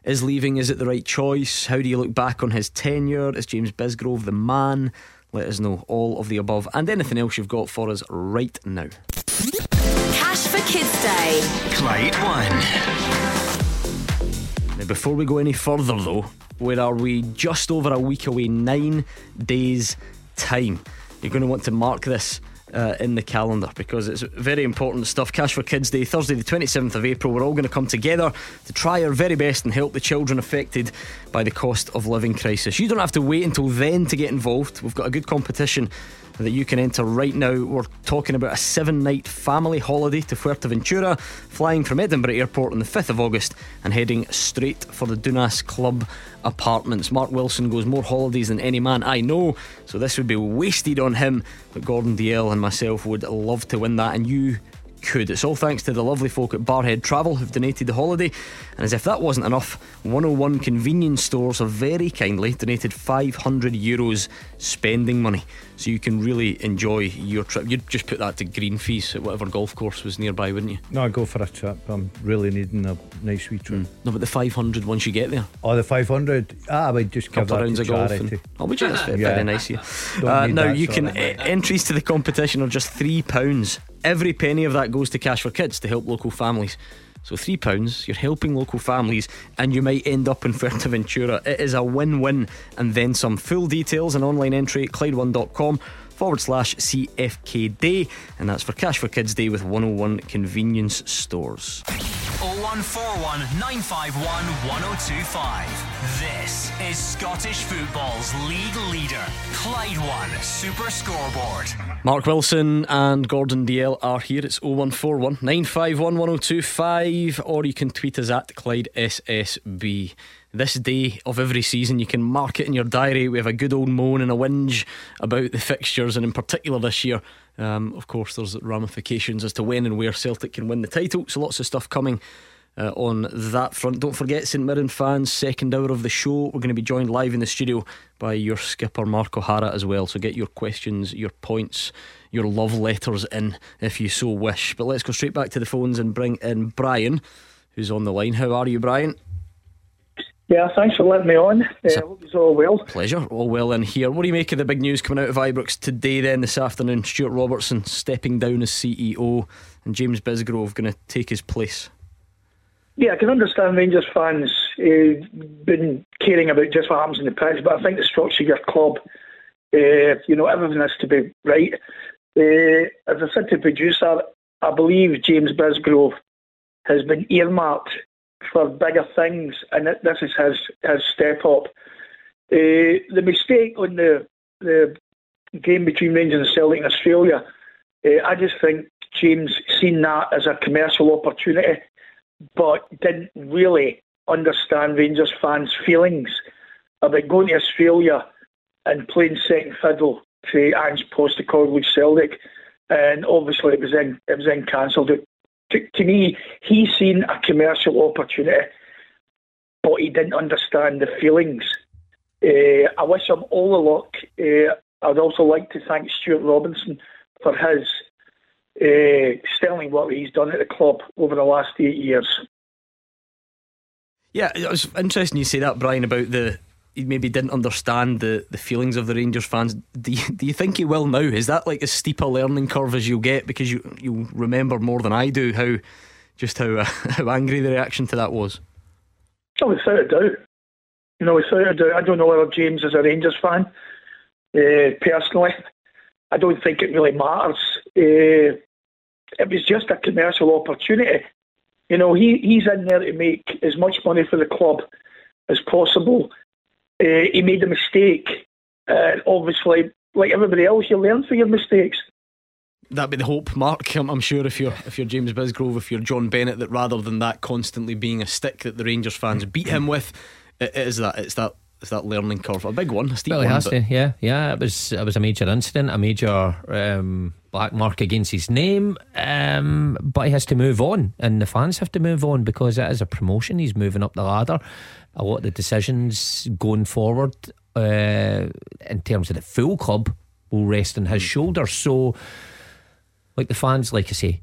is leaving? Is it the right choice? How do you look back on his tenure? Is James Bisgrove the man? Let us know all of the above and anything else you've got for us right now. Cash for Kids Day. Clyde One. Now, before we go any further, though, where are we? Just over a week away, nine days' time. You're going to want to mark this uh, in the calendar because it's very important stuff. Cash for Kids Day, Thursday, the 27th of April. We're all going to come together to try our very best and help the children affected by the cost of living crisis. You don't have to wait until then to get involved. We've got a good competition that you can enter right now. We're talking about a seven night family holiday to Fuerteventura, flying from Edinburgh Airport on the 5th of August and heading straight for the Dunas Club apartments. Mark Wilson goes more holidays than any man I know, so this would be wasted on him. But Gordon Dalziel and myself would love to win that, and you could. It's all thanks to the lovely folk at Barrhead Travel who've donated the holiday. And as if that wasn't enough, 101 convenience stores have very kindly donated 500 euros spending money. So you can really enjoy your trip. You'd just put that to green fees at whatever golf course was nearby, wouldn't you? No, I'd go for a trip. I'm really needing a nice wee trip. Mm. No, but the 500 once you get there. Oh, the 500? Ah, I would just give Couple that rounds to of charity. golf. And, oh, would you? That's very, <laughs> yeah. very nice here. Uh, now, you can. Uh, entries to the competition are just £3 Every penny of that goes to Cash for Kids to help local families. So three pounds, you're helping local families, and you might end up in Fuerteventura. It is a win-win, and then some. Full details and online entry at Clyde1.com forward slash CFK Day, and that's for Cash for Kids Day with 101 convenience stores. 0141 951 1025. This is Scottish football's league leader, Clyde One Super Scoreboard. Mark Wilson and Gordon Dalziel are here. It's 0141 951 1025, or you can tweet us at Clyde SSB this day of every season. You can mark it in your diary. We have a good old moan and a whinge about the fixtures, and in particular this year. Um, of course, there's ramifications as to when and where Celtic can win the title. So lots of stuff coming. Uh, on that front. Don't forget, St Mirren fans, second hour of the show. We're going to be joined live in the studio by your skipper, Mark O'Hara, as well. So get your questions, your points, your love letters in if you so wish. But let's go straight back to the phones and bring in Brian, who's on the line. How are you, Brian? Yeah, thanks for letting me on. Uh, hope it's all well. Pleasure, all well in here. What do you make of the big news coming out of Ibrox today, then, this afternoon? Stuart Robertson stepping down as CEO and James Bisgrove going to take his place. Yeah, I can understand Rangers fans uh, been caring about just what happens in the pitch, but I think the structure of your club, uh, you know, everything has to be right. Uh, as I said to the producer, I believe James Bisgrove has been earmarked for bigger things, and this is his his step up. Uh, the mistake on the the game between Rangers and Celtic in Australia, uh, I just think James seen that as a commercial opportunity, but didn't really understand Rangers fans' feelings about going to Australia and playing second fiddle to Ange Postecoglou's Celtic, and obviously it was then it was then cancelled to, to me, he's seen a commercial opportunity, but he didn't understand the feelings. Uh, I wish him all the luck. Uh, I'd also like to thank Stuart Robinson for his uh, sterling work he's done at the club over the last eight years. Yeah, it was interesting you say that, Brian, about the he maybe didn't understand the, the feelings of the Rangers fans. Do you, do you think he will now? Is that like as steep a learning curve as you'll get? Because you you remember more than I do how just how uh, <laughs> how angry the reaction to that was. Oh, without a doubt. You know, without a doubt. I don't know whether James is a Rangers fan. Uh, personally, I don't think it really matters. Uh, it was just a commercial opportunity. You know, he, he's in there to make as much money for the club as possible uh, he made a mistake. Uh, obviously, like everybody else, you learn from your mistakes. That'd be the hope, Mark. I'm, I'm, sure if you're if you're James Bisgrove, if you're John Bennett, that rather than that constantly being a stick that the Rangers fans beat him with, it is that it's that it's that learning curve. A big one, a steep well, one. Has to, yeah, yeah. It was it was a major incident, a major um, black mark against his name. Um, but he has to move on, and the fans have to move on because it is a promotion. He's moving up the ladder. A lot of the decisions going forward, uh, in terms of the full club, will rest on his hmm. shoulders. So, like the fans, like I say,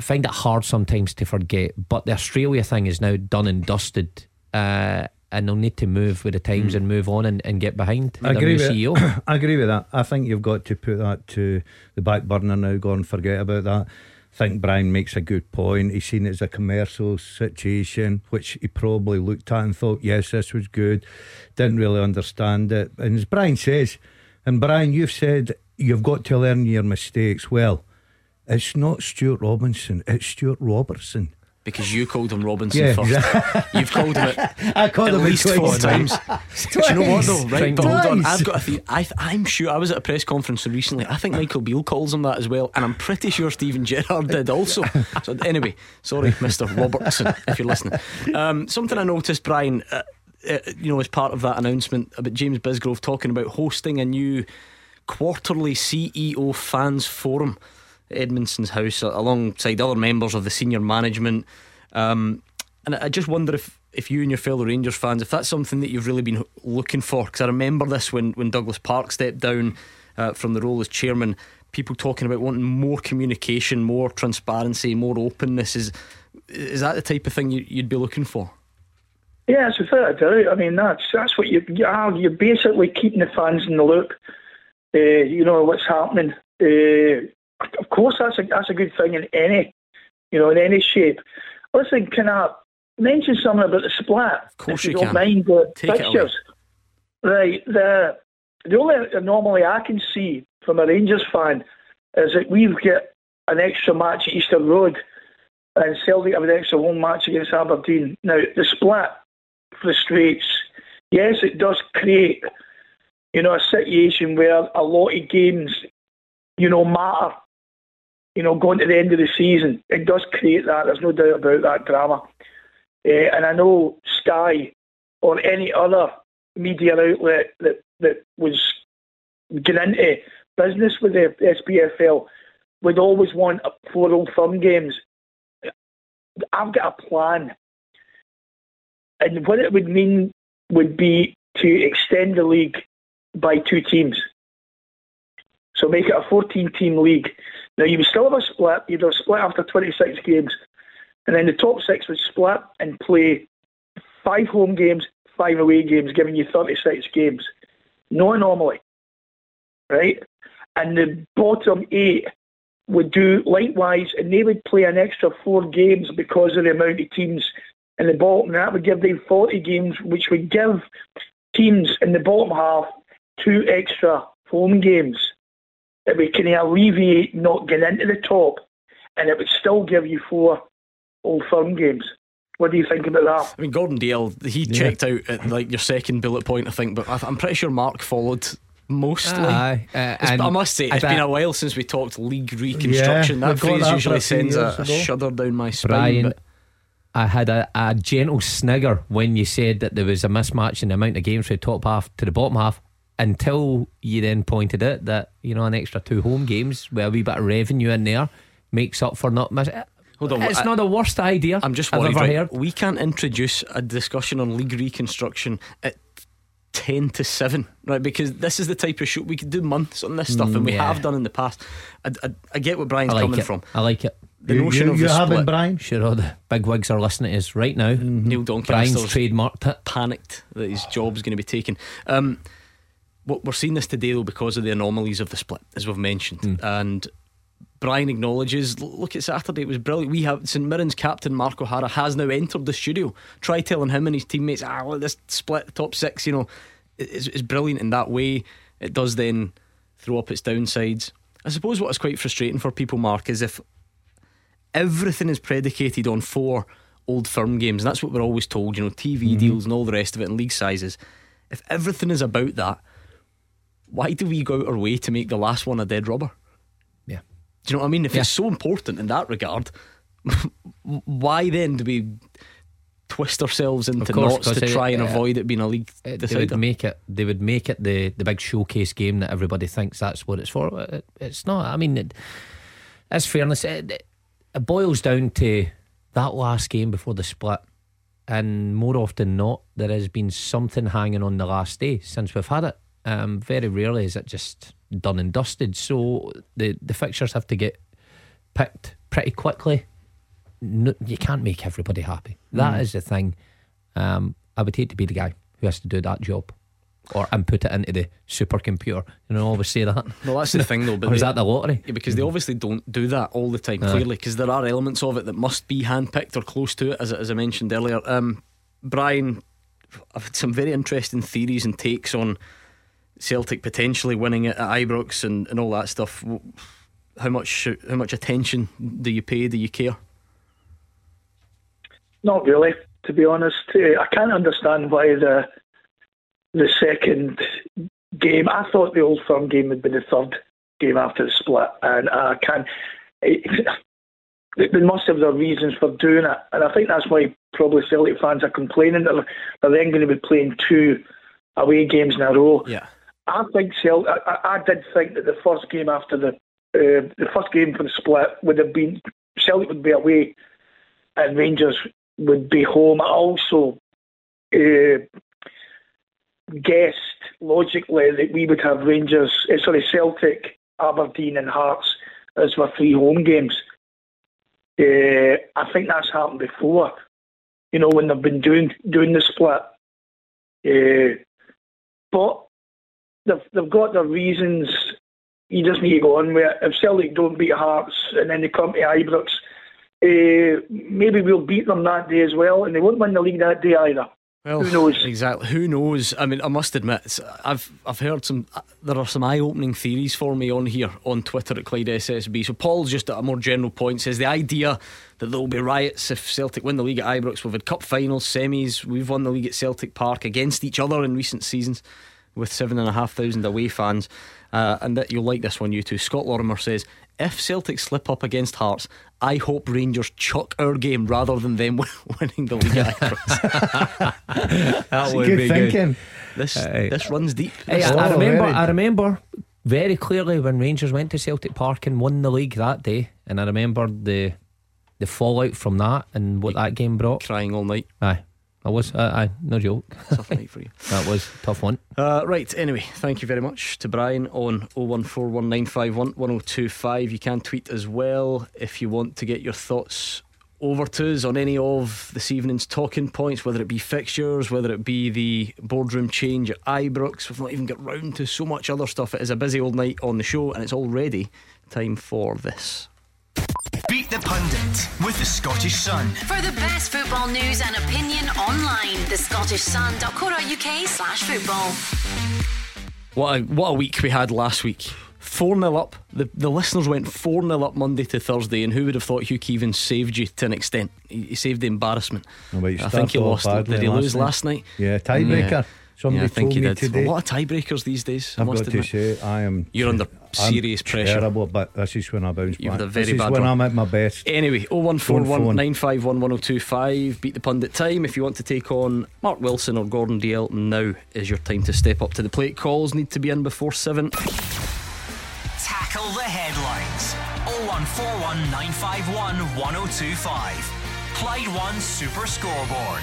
find it hard sometimes to forget. But the Australia thing is now done and dusted. Uh, and they'll need to move with the times mm. and move on and, and get behind I agree with CEO. I <coughs> agree with that. I think you've got to put that to the back burner now. Go and forget about that. Think Brian makes a good point. He's seen it as a commercial situation, which he probably looked at and thought, yes, this was good. Didn't really understand it. And as Brian says, and Brian, you've said you've got to learn your mistakes. Well, it's not Stuart Robinson, it's Stuart Robertson because you called him Robinson yeah, first. You've called him <laughs> it. I called at him least four times. <laughs> Do you know what though? Right, but hold on. I've got a few. I I'm sure I was at a press conference recently. I think Michael Beale calls him that as well, and I'm pretty sure Steven Gerrard did also. <laughs> So anyway, sorry, Mister Robertson, if you're listening. Um, something I noticed, Brian. Uh, uh, you know, as part of that announcement about James Bisgrove talking about hosting a new quarterly CEO fans forum. Edmiston House alongside other members of the senior management. Um, and I just wonder if, if you and your fellow Rangers fans, if that's something that you've really been looking for. Because I remember this when, when Douglas Park stepped down uh, from the role as chairman, people talking about wanting more communication, more transparency, more openness. Is is that the type of thing you, would be looking for? Yeah, without a doubt. I mean, that's that's what you, you are. You're basically keeping the fans in the loop. Uh, you know what's happening. Uh, course, that's a that's a good thing in any, you know, in any shape. Listen, can I mention something about the splat? Of course, you, you don't can. mind the Take fixtures. Right, the the only anomaly I can see from a Rangers fan is that we've got an extra match at Easter Road, and Celtic have an extra home match against Aberdeen. Now the split frustrates. Yes, it does create, you know, a situation where a lot of games, you know, matter you know, going to the end of the season, it does create that. There's no doubt about that drama. Uh, and I know Sky or any other media outlet that that was getting into business with the SPFL would always want four old firm games. I've got a plan. And what it would mean would be to extend the league by two teams. So make it a 14 team league. Now, you would still have a split. You'd have a split after 26 games. And then the top six would split and play five home games, five away games, giving you 36 games. No anomaly. Right? And the bottom eight would do likewise, and they would play an extra four games because of the amount of teams in the bottom. And that would give them 40 games, which would give teams in the bottom half two extra home games that we can alleviate not getting into the top, and it would still give you four old firm games. What do you think about that? I mean, Gordon Dalziel, he yeah. checked out at like your second bullet point, I think, but I'm pretty sure Mark followed mostly. Uh, uh, I must say, it's been a while since we talked league reconstruction. Yeah, that phrase that usually sends a, a, shudder down my spine. Brian, but... I had a, a gentle snigger when you said that there was a mismatch in the amount of games from the top half to the bottom half until you then pointed out that you know an extra two home games with a wee bit of revenue in there makes up for not missing. Hold on, it's I, not the worst idea. I'm just worried. Right, we can't introduce a discussion on league reconstruction at ten to seven, right? Because this is the type of show we could do months on this stuff, mm, and we yeah. have done in the past. I, I, I get where Brian's like coming it. from. I like it. The you, notion you, of you haven't, Brian. Sure, all the big wigs are listening to us right now. Mm-hmm. Neil Doncaster's Brian's trademarked it. Panicked that his job's going to be taken. Um, we're seeing this today though because of the anomalies of the split, as we've mentioned, mm. and Brian acknowledges. Look at Saturday; it was brilliant. We have St Mirren's captain Mark O'Hara has now entered the studio. Try telling him and his teammates, ah, let this split top six. You know, is, it's brilliant in that way. It does then throw up its downsides. I suppose what is quite frustrating for people, Mark, is if everything is predicated on four old firm games, and that's what we're always told. You know, TV mm-hmm. deals and all the rest of it, and league sizes. If everything is about that why do we go out our way to make the last one a dead rubber? Yeah. Do you know what I mean? If Yeah. it's so important in that regard, <laughs> why then do we twist ourselves into course, knots to try and uh, avoid it being a league It- they would make it. They would make it the the big showcase game that everybody thinks that's what it's for. It, it's not. I mean, it, as fairness, it, it, it boils down to that last game before the split, and more often not, there has been something hanging on the last day since we've had it. Um, very rarely is it just done and dusted. So the the fixtures have to get picked pretty quickly. No, you can't make everybody happy. That is the thing. Um, I would hate to be the guy who has to do that job or input it into the supercomputer. You know, I always say that. Well, that's the thing though. But <laughs> Or is they- that the lottery? Yeah, because they obviously don't do that all the time, clearly, because there are elements of it that must be handpicked or close to it, as, as I mentioned earlier. Um, Brian, I've had some very interesting theories and takes on Celtic potentially winning it at Ibrox and, and all that stuff. How much how much attention do you pay? Do you care? Not really, to be honest. Uh, I can't understand why the the second game. I thought the Old Firm game would be the third game after the split, and I can't. It, they must have their reasons for doing it, and I think that's why probably Celtic fans are complaining that they're then going to be playing two away games in a row. Yeah. I think Celtic. I, I did think that the first game after the uh, the first game for the split would have been Celtic would be away, and Rangers would be home. I also uh, guessed logically that we would have Rangers, uh, sorry, Celtic, Aberdeen, and Hearts as our three home games. Uh, I think that's happened before. You know when they've been doing doing the split. Uh, but they've they've got their reasons. You just need to go on with it. If Celtic don't beat Hearts and then they come to Ibrox, uh, maybe we'll beat them that day as well, and they won't win the league that day either. Well, Who knows? Exactly. Who knows? I mean, I must admit, I've I've heard some. There are some eye-opening theories for me on here on Twitter at Clyde SSB. So Paul's just at a more general point says the idea that there will be riots if Celtic win the league at Ibrox. We've had cup finals, semis. We've won the league at Celtic Park against each other in recent seasons with seven and a half thousand away fans. Uh, and that you'll like this one, you too. Scott Lorimer says, if Celtic slip up against Hearts, I hope Rangers chuck our game rather than them <laughs> winning the league at Ibrox. <laughs> That Good thinking. This Aye. this runs deep. Hey, This- I, I remember. very- I remember very clearly when Rangers went to Celtic Park and won the league that day, and I remember the the fallout from that and what that game brought. crying all night. Aye, I was. Uh, aye, no joke. <laughs> Tough night for you. that was a tough one. Uh, right, anyway, thank you very much to Brian on 01419511025. You can tweet as well if you want to get your thoughts over to us on any of this evening's talking points, whether it be fixtures, whether it be the boardroom change at Ibrox. We've not even got round to so much other stuff. It is a busy old night on the show, and it's already time for this. Beat the Pundit with the Scottish Sun. For the best football news and opinion online, thescottishsun.co.uk slash football. What a, what a week we had last week. 4 0 up. The, the listeners went 4 0 up Monday to Thursday, and who would have thought Hugh Keevins saved you to an extent? He, he saved the embarrassment. Oh, I think he lost. Did he last lose night. last night? Yeah, tiebreaker. Yeah. Somebody yeah, I think told he me did. today. A lot of tiebreakers these days. I I've got to say, I am. You're under I'm serious pressure. Terrible, but this is when I bounce You've back. a very this is bad when one. I'm at my best. Anyway, 0141 951 1025. Beat the pundit time. If you want to take on Mark Wilson or Gordon Dalziel, now is your time to step up to the plate. Calls need to be in before 7. Tackle the headlines. 0141 951 1025. Clyde One Super Scoreboard.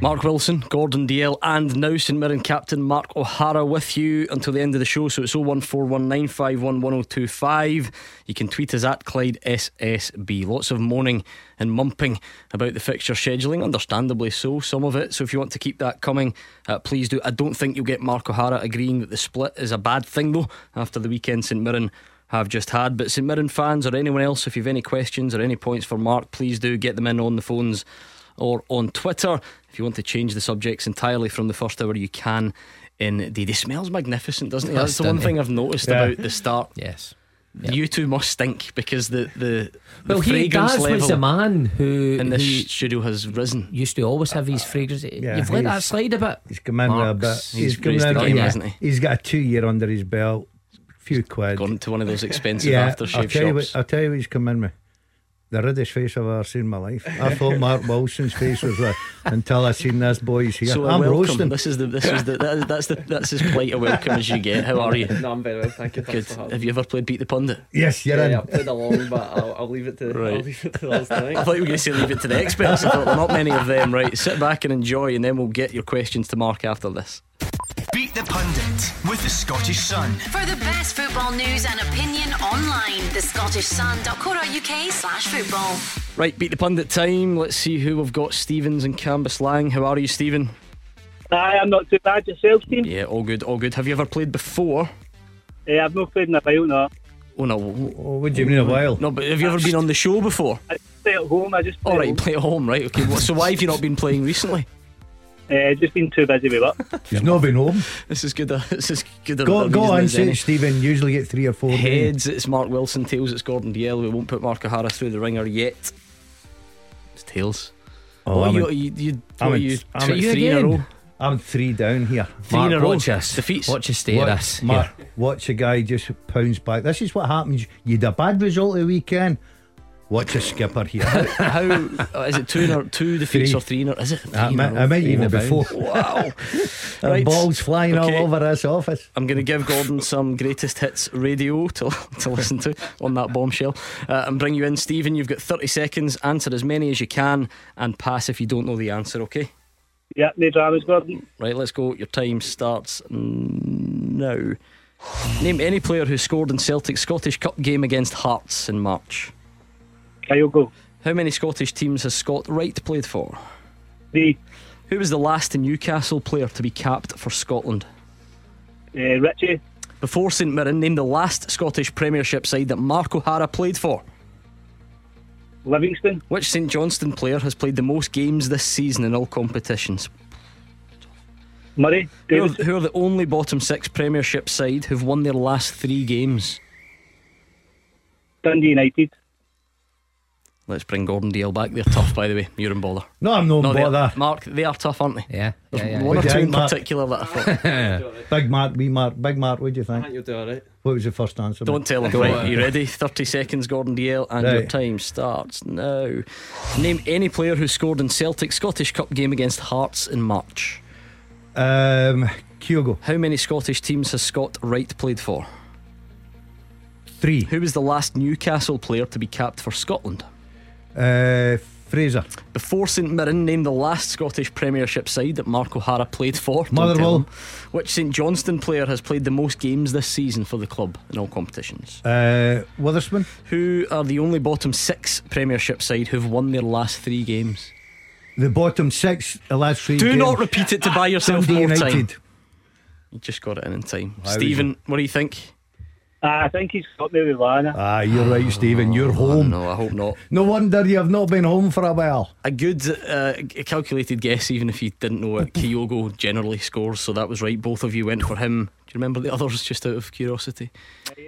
Mark Wilson, Gordon Dalziel, and now St Mirren captain Mark O'Hara with you until the end of the show. So it's 01419511025. You can tweet us at Clyde SSB. Lots of moaning and mumping about the fixture scheduling, understandably so, some of it. So if you want to keep that coming, uh, please do. I don't think you'll get Mark O'Hara agreeing that the split is a bad thing, though, after the weekend St Mirren have just had. But St Mirren fans or anyone else, if you have any questions or any points for Mark, please do get them in on the phones or on Twitter. If you want to change the subjects entirely from the first hour, you can. Indeed, he smells magnificent, doesn't he? That's the one thing I've noticed Yeah. about the start. Yes. You two must stink because the the, the Well, he fragrance Daz level was the man who, in this who studio has risen. used to always have his fragrance. You've let that slide a bit. He's come in with a bit. He's, He's come raised in. the game, yeah. hasn't he? He's got a two year under his belt. Few quid. Gone to one of those <laughs> expensive yeah, I'll aftershave tell you what. I'll tell you what he's come in with. The reddest face I've ever seen in my life. I thought Mark Wilson's face was like until I seen this boy's here. So a I'm welcome. roasting. This is the this is the that, that's the that's as polite a welcome as you get. How are you? No, I'm very well, thank you. Good. Thanks Have you ever played Beat the Pundit? Yes, you're Yeah, in. yeah, I played along, but I'll, I'll leave it to Right. I'll leave it to us I tonight. thought you were going to say leave it to the experts. I thought there not many of them. Right, sit back and enjoy, and then we'll get your questions to Mark after this. Beat the Pundit with the Scottish Sun. For the best football news and opinion online, thescottishsun.co.uk slash football. Right, Beat the Pundit time. Let's see who we've got. Stevens and Cambuslang. How are you, Stephen? Aye, I'm not too bad yourself, team. Yeah, all good, all good. Have you ever played before? Yeah, I've not played in a while now. Oh no, Oh, what do you mean a while? no. But have you ever been on the show before? I play at home. I just play All at right, home. play at home, right? Okay. well, So why have you not been playing recently? Uh, just been too busy with work. <laughs> He's not been home. This is good. uh, <laughs> This is good. Go, a go on, as say Stephen. Usually get three or four. don't? Heads, it's Mark Wilson. Tails, it's Gordon Dalziel. We won't put Mark O'Hara through the ringer yet. It's tails. Oh, what I'm, you, at, you, you, I'm what at- you, I'm three, at three in a again. row? I'm three down here. Three in Mark, a row. watch us. Defeats. Watch us stay at Watch- us. Mark, Here. watch a guy just pounce back. This is what happens. You had a bad result of the weekend. Watch a skipper here. How uh, is it? Two or two <laughs> defeats Three. or three Or, Is it? Three I in a might. I might Three even in a before. Wow. The <laughs> Right. balls flying Okay. all over this office. I'm going to give Gordon some greatest hits radio to, <laughs> to listen to on that bombshell uh, and bring you in, Stephen. You've got 30 seconds. Answer as many as you can and pass if you don't know the answer, okay? Yeah, no dramas, Gordon. Right, let's go. Your time starts now. Name any player who scored in Celtic's Scottish Cup game against Hearts in March. How many Scottish teams has Scott Wright played for? Three. Who was the last Newcastle player to be capped for Scotland? Uh, Ritchie. Before St Mirren, name the last Scottish Premiership side that Mark O'Hara played for. Livingston. Which St Johnstone player has played the most games this season in all competitions? Murray. Who are, who are the only bottom six Premiership side who've won their last three games? Dundee United. Let's bring Gordon Dalziel back. They're tough, by the way. You're in bother. No, I'm no, No, they bother. are, Mark, they are tough, aren't they? Yeah, There's yeah, yeah. one or What do two you in Mark? particular that I thought. <laughs> Big Mark, wee Mark, Big Mark. What do you I think? think you'll do alright. What was your first answer? Don't tell him. Don't. Right, you ready? 30 seconds, Gordon Dalziel, and your time starts now. Name any player who scored in Celtic's Scottish Cup game against Hearts in March. Um, Kyogo. How many Scottish teams has Scott Wright played for? Three. Who was the last Newcastle player to be capped for Scotland? Uh, Fraser. Before St Mirren, named the last Scottish Premiership side that Mark O'Hara played for. Motherwell. him. Which St Johnstone player has played the most games this season for the club in all competitions? Uh, Witherspoon. Who are the only bottom six Premiership side who've won their last three games? The bottom six, the last three. Do games. not repeat it to buy yourself more time. You just got it in in time. I Stephen, what do you think? Ah, I think he's got me with Lana. Ah, you're right, Stephen. You're home. No, I hope not. No wonder you have not been home for a while. A good uh, calculated guess, even if you didn't know it. Kyogo generally scores, so that was right. Both of you went for him. Do you remember the others, just out of curiosity?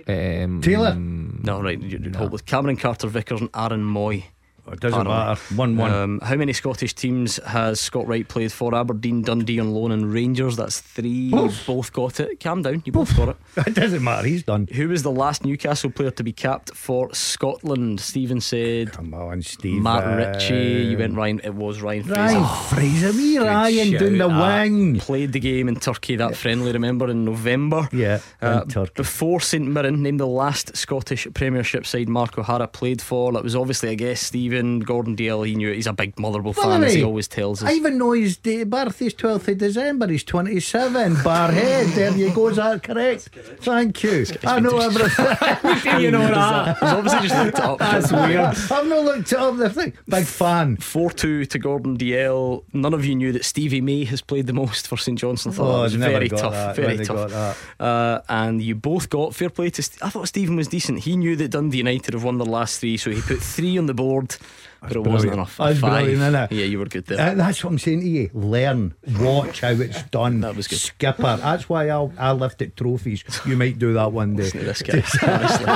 Um, Taylor. No, right. You, you hold with Cameron Carter Vickers and Aaron Mooy. It doesn't matter. One one. Um, how many Scottish teams has Scott Wright played for? Aberdeen, Dundee on loan, and Rangers. That's three. You both got it. Calm down. You both got it. <laughs> it doesn't matter. He's done. Who was the last Newcastle player to be capped for Scotland? Stephen said Come on, Steve. Matt Uh, Ritchie. You went Ryan. It was Ryan Fraser. Ryan Fraser. Me, Ryan doing the Uh, wing. Played the game in Turkey, that friendly, remember, in November. Yeah, Uh, Turkey. Before St Mirren, named the last Scottish Premiership side Mark O'Hara played for. That was obviously, I guess, Stephen Gordon Dalziel. He knew it. He's a big Motherwell fan, as he always tells us. I even know his date of birth is 12th of December. He's 27. <laughs> Barrhead. There you go. Is that correct? Thank you. I know everything. <laughs> you know that. He's obviously just looked it up. That's weird. <laughs> I've not looked it up. The thing. Big fan. 4 2 to Gordon Dalziel. None of you knew that Stevie May has played the most for St Johnstone. Thought that Oh, was I never very got tough. that. Very Never tough. got Uh, and you both got fair play to. St- I thought Stephen was decent. He knew that Dundee United have won their last three, so he put three on the board. But it wasn't brilliant. enough. That's Five. brilliant, isn't it? Yeah, you were good there. Uh, that's what I'm saying to you. Learn, watch how it's <laughs> done. That was good. Skipper. That's why I'll, I lift at trophies. You might do that one day. <laughs> this guy, honestly,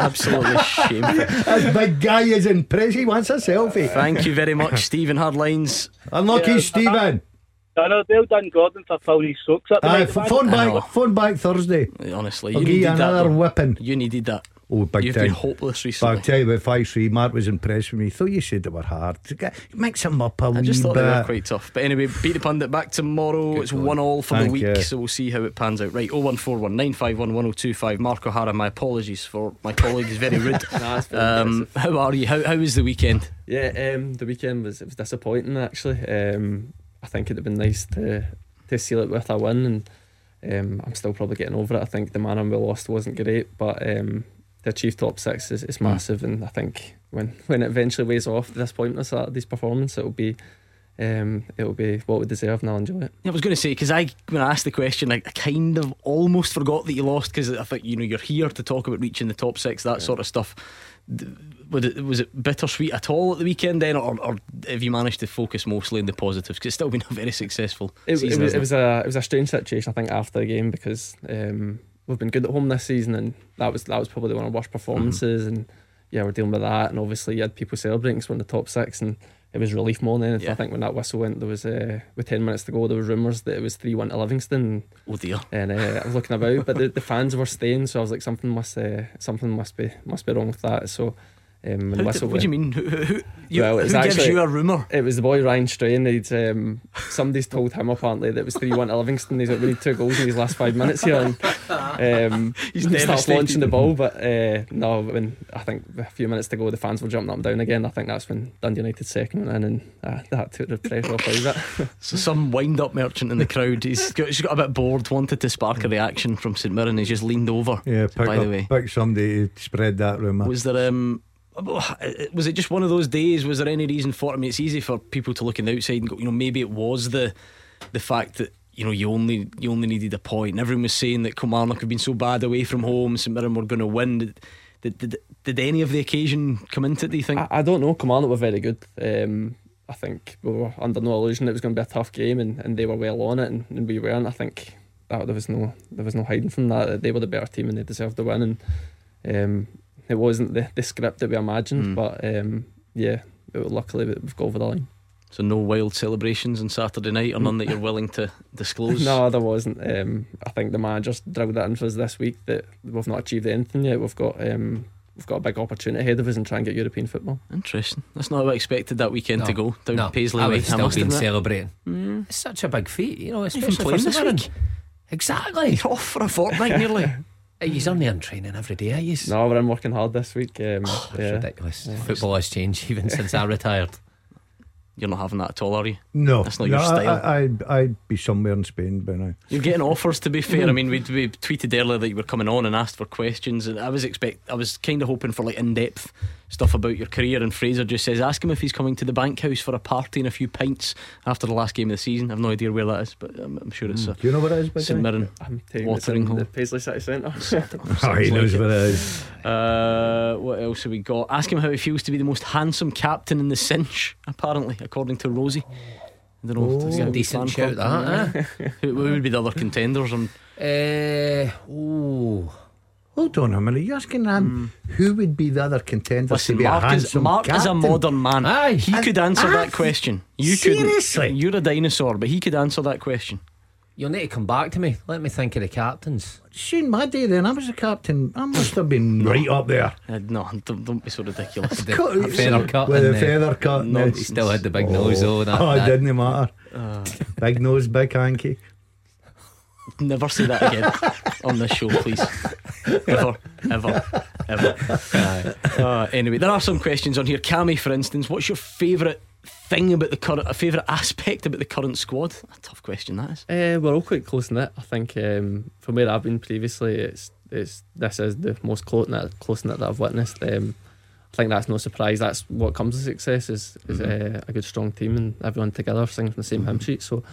absolutely shameful. <laughs> That big guy is impressed. He wants a selfie. Thank you very much, Stephen Hardlines. Unlucky, Yeah, Stephen. I know, well done, Gordon, for pulling his socks up. Uh, tonight, f- man. phone I back, phone back Thursday. Honestly, I'll you give you needed that. another though. whipping. You needed that. Oh, big You've time. been hopeless But recently. I'll tell you about 5 3. Mark was impressed with me. Thought you said they were hard. Mix them up a I wee just thought bit. they were quite tough. But anyway, beat the pundit back tomorrow. it's one all for the week, you. so we'll see how it pans out. Right, 0141 951 1025. Mark O'Hara, my apologies for my colleague, is very rude. <laughs> Nah, um, how are you? How, how was the weekend? Yeah, um, the weekend was it was disappointing actually. Um, I think it'd have been nice to to seal it with a win, and um, I'm still probably getting over it. I think the manner we lost wasn't great, but um, to achieve top six is, is massive, and I think when when it eventually weighs off the disappointment of these performance, it'll be um, it'll be what we deserve, and I'll enjoy it. I was going to say because I when I asked the question, I, I kind of almost forgot that you lost because I think you know you're here to talk about reaching the top six, that sort of stuff. Was it, was it bittersweet at all at the weekend then, or, or have you managed to focus mostly on the positives? Because it's still been a very successful It, season. it, was, it was a it was a strange situation. I think after the game because um, we've been good at home this season, and that was that was probably one of our worst performances. And yeah, we're dealing with that. And obviously, you had people celebrating 'cause we're in the top six, and it was relief more than anything. Yeah. I think when that whistle went, there was uh, with ten minutes to go, there was rumours that it was three one to Livingston. Oh dear! And uh, I was looking about, but the, the fans were staying, so I was like, something must uh, something must be must be wrong with that. So. Um, when whistle did, what do you mean? Who, who, who, you, Well, who it's gives actually- you a rumour? it was the boy Ryan Strain. He'd um, somebody's told him apparently that it was three one to Livingston. He's like, we need two goals in these last five minutes here, and um, <laughs> He's he starts launching the ball. But uh, no, when I think a few minutes to go, the fans were jumping up and down again. I think that's when Dundee United second went in, and uh, that took the pressure off a bit. <laughs> So some wind up merchant in the crowd. He's got, he's got a bit bored, wanted to spark a reaction from St Mirren. He's just leaned over. Yeah, pick, By up, the way, pick somebody to spread that rumour. was there um <sighs> was it just one of those days? Was there any reason for it? I mean, it's easy for people to look in the outside and go, you know, maybe it was the the fact that you know you only you only needed a point. And everyone was saying that Kilmarnock had been so bad away from home, St Mirren were going to win. Did, did, did, did any of the occasion come into it? Do you think? I, I don't know. Kilmarnock were very good. Um, I think we were under no illusion it was going to be a tough game, and, and they were well on it, and, and we weren't. I think that there was no there was no hiding from that. They were the better team, and they deserved the win. And um, it wasn't the, the script that we imagined, Mm. but um, yeah, it, luckily we've got over the line. So no wild celebrations on Saturday night, or none that you're willing to <laughs> disclose. No, there wasn't. Um, I think the manager's drilled that in for us this week that we've not achieved anything yet. We've got um, we've got a big opportunity ahead of us and try and get European football. Interesting. That's not how I expected that weekend to go down no, Paisley I way. would still must been celebrating. Mm. It's such a big feat, you know, You've especially for playing this week. Exactly. You're off for a fortnight nearly. <laughs> Hey, You're only in training every day, are you? No, but I'm working hard this week. Um, It's yeah. ridiculous. Yeah. Football has changed even since I retired. <laughs> You're not having that at all, are you? No, That's not no, your style. I, I, I'd, I'd be somewhere in Spain by now. You're getting <laughs> offers, to be fair. I mean, we, we tweeted earlier that you were coming on and asked for questions, and I was expect I was kind of hoping for like in depth stuff about your career. And Fraser just says, ask him if he's coming to the bank house for a party and a few pints after the last game of the season. I've no idea where that is, but I'm, I'm sure it's uh, Do you know what it is, by St the way? Mirren. I'm taking it's Watering hole. the Paisley City Centre. <laughs> <laughs> Oh, he knows what it is. <laughs> Uh, what else have we got? Ask him how it feels to be the most handsome captain in the cinch, apparently, according to Rosie. I don't know. Oh. Does he have a Decent fan shout, club? that, eh? Who, who would be the other contenders? Um, Uh, ooh. Hold on a minute. You're asking him who would be the other contenders listen, to be Mark, a is, handsome Mark is a modern man. Aye. He And could answer I- that question. You Seriously? couldn't. You're a dinosaur, but he could answer that question. You'll need to come back to me. Let me think of the captains. Seen my day then. I was a captain. I must have been right up there. Uh, no, don't, don't be so ridiculous. <laughs> The, Cut- a feather cut. With a feather cut. no, He still had the big nose, though. That, oh, it didn't matter. Uh, Big nose, big hanky. never say that again on this show, please. <laughs> Ever, ever, ever. Uh, anyway, there are some questions on here. Cammy, for instance, what's your favourite thing about the current, a favourite aspect about the current squad? A tough question that is. Uh, we're all quite close knit. I think um, from where I've been previously, it's it's this is the most close knit close knit that I've witnessed. Um, I think that's no surprise. That's what comes with success is is uh, a good strong team and everyone together singing from the same hymn sheet. So,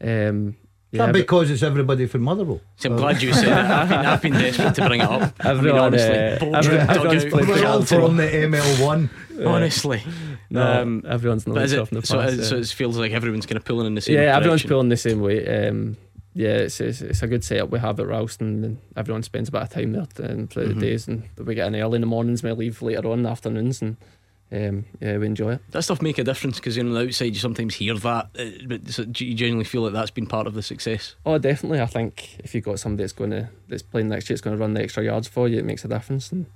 um, Is that because it's everybody from Motherwell? See, I'm glad you said it. I've been, I've been desperate to bring it up. Everyone, I mean, honestly, uh, Bolton every- dug everyone's out played We're all Charlton. from the ML1. <laughs> Honestly, No, Um, everyone's but known is it, stuff in the so, past. it, so yeah. it feels like everyone's kind of pulling in the same. Way. Yeah, everyone's pulling the same way. Um, yeah, it's, it's it's a good setup we have at Ralston, and everyone spends a bit of time there and throughout Mhm. the days, and we get in early in the mornings, we leave later on in the afternoons, and um, yeah, we enjoy it. That stuff make a difference because you know, on the outside you sometimes hear that, uh, but so do you genuinely feel that that's been part of the success. Oh, definitely. I think if you've got somebody that's going to that's playing next year, it's going to run the extra yards for you. It makes a difference, and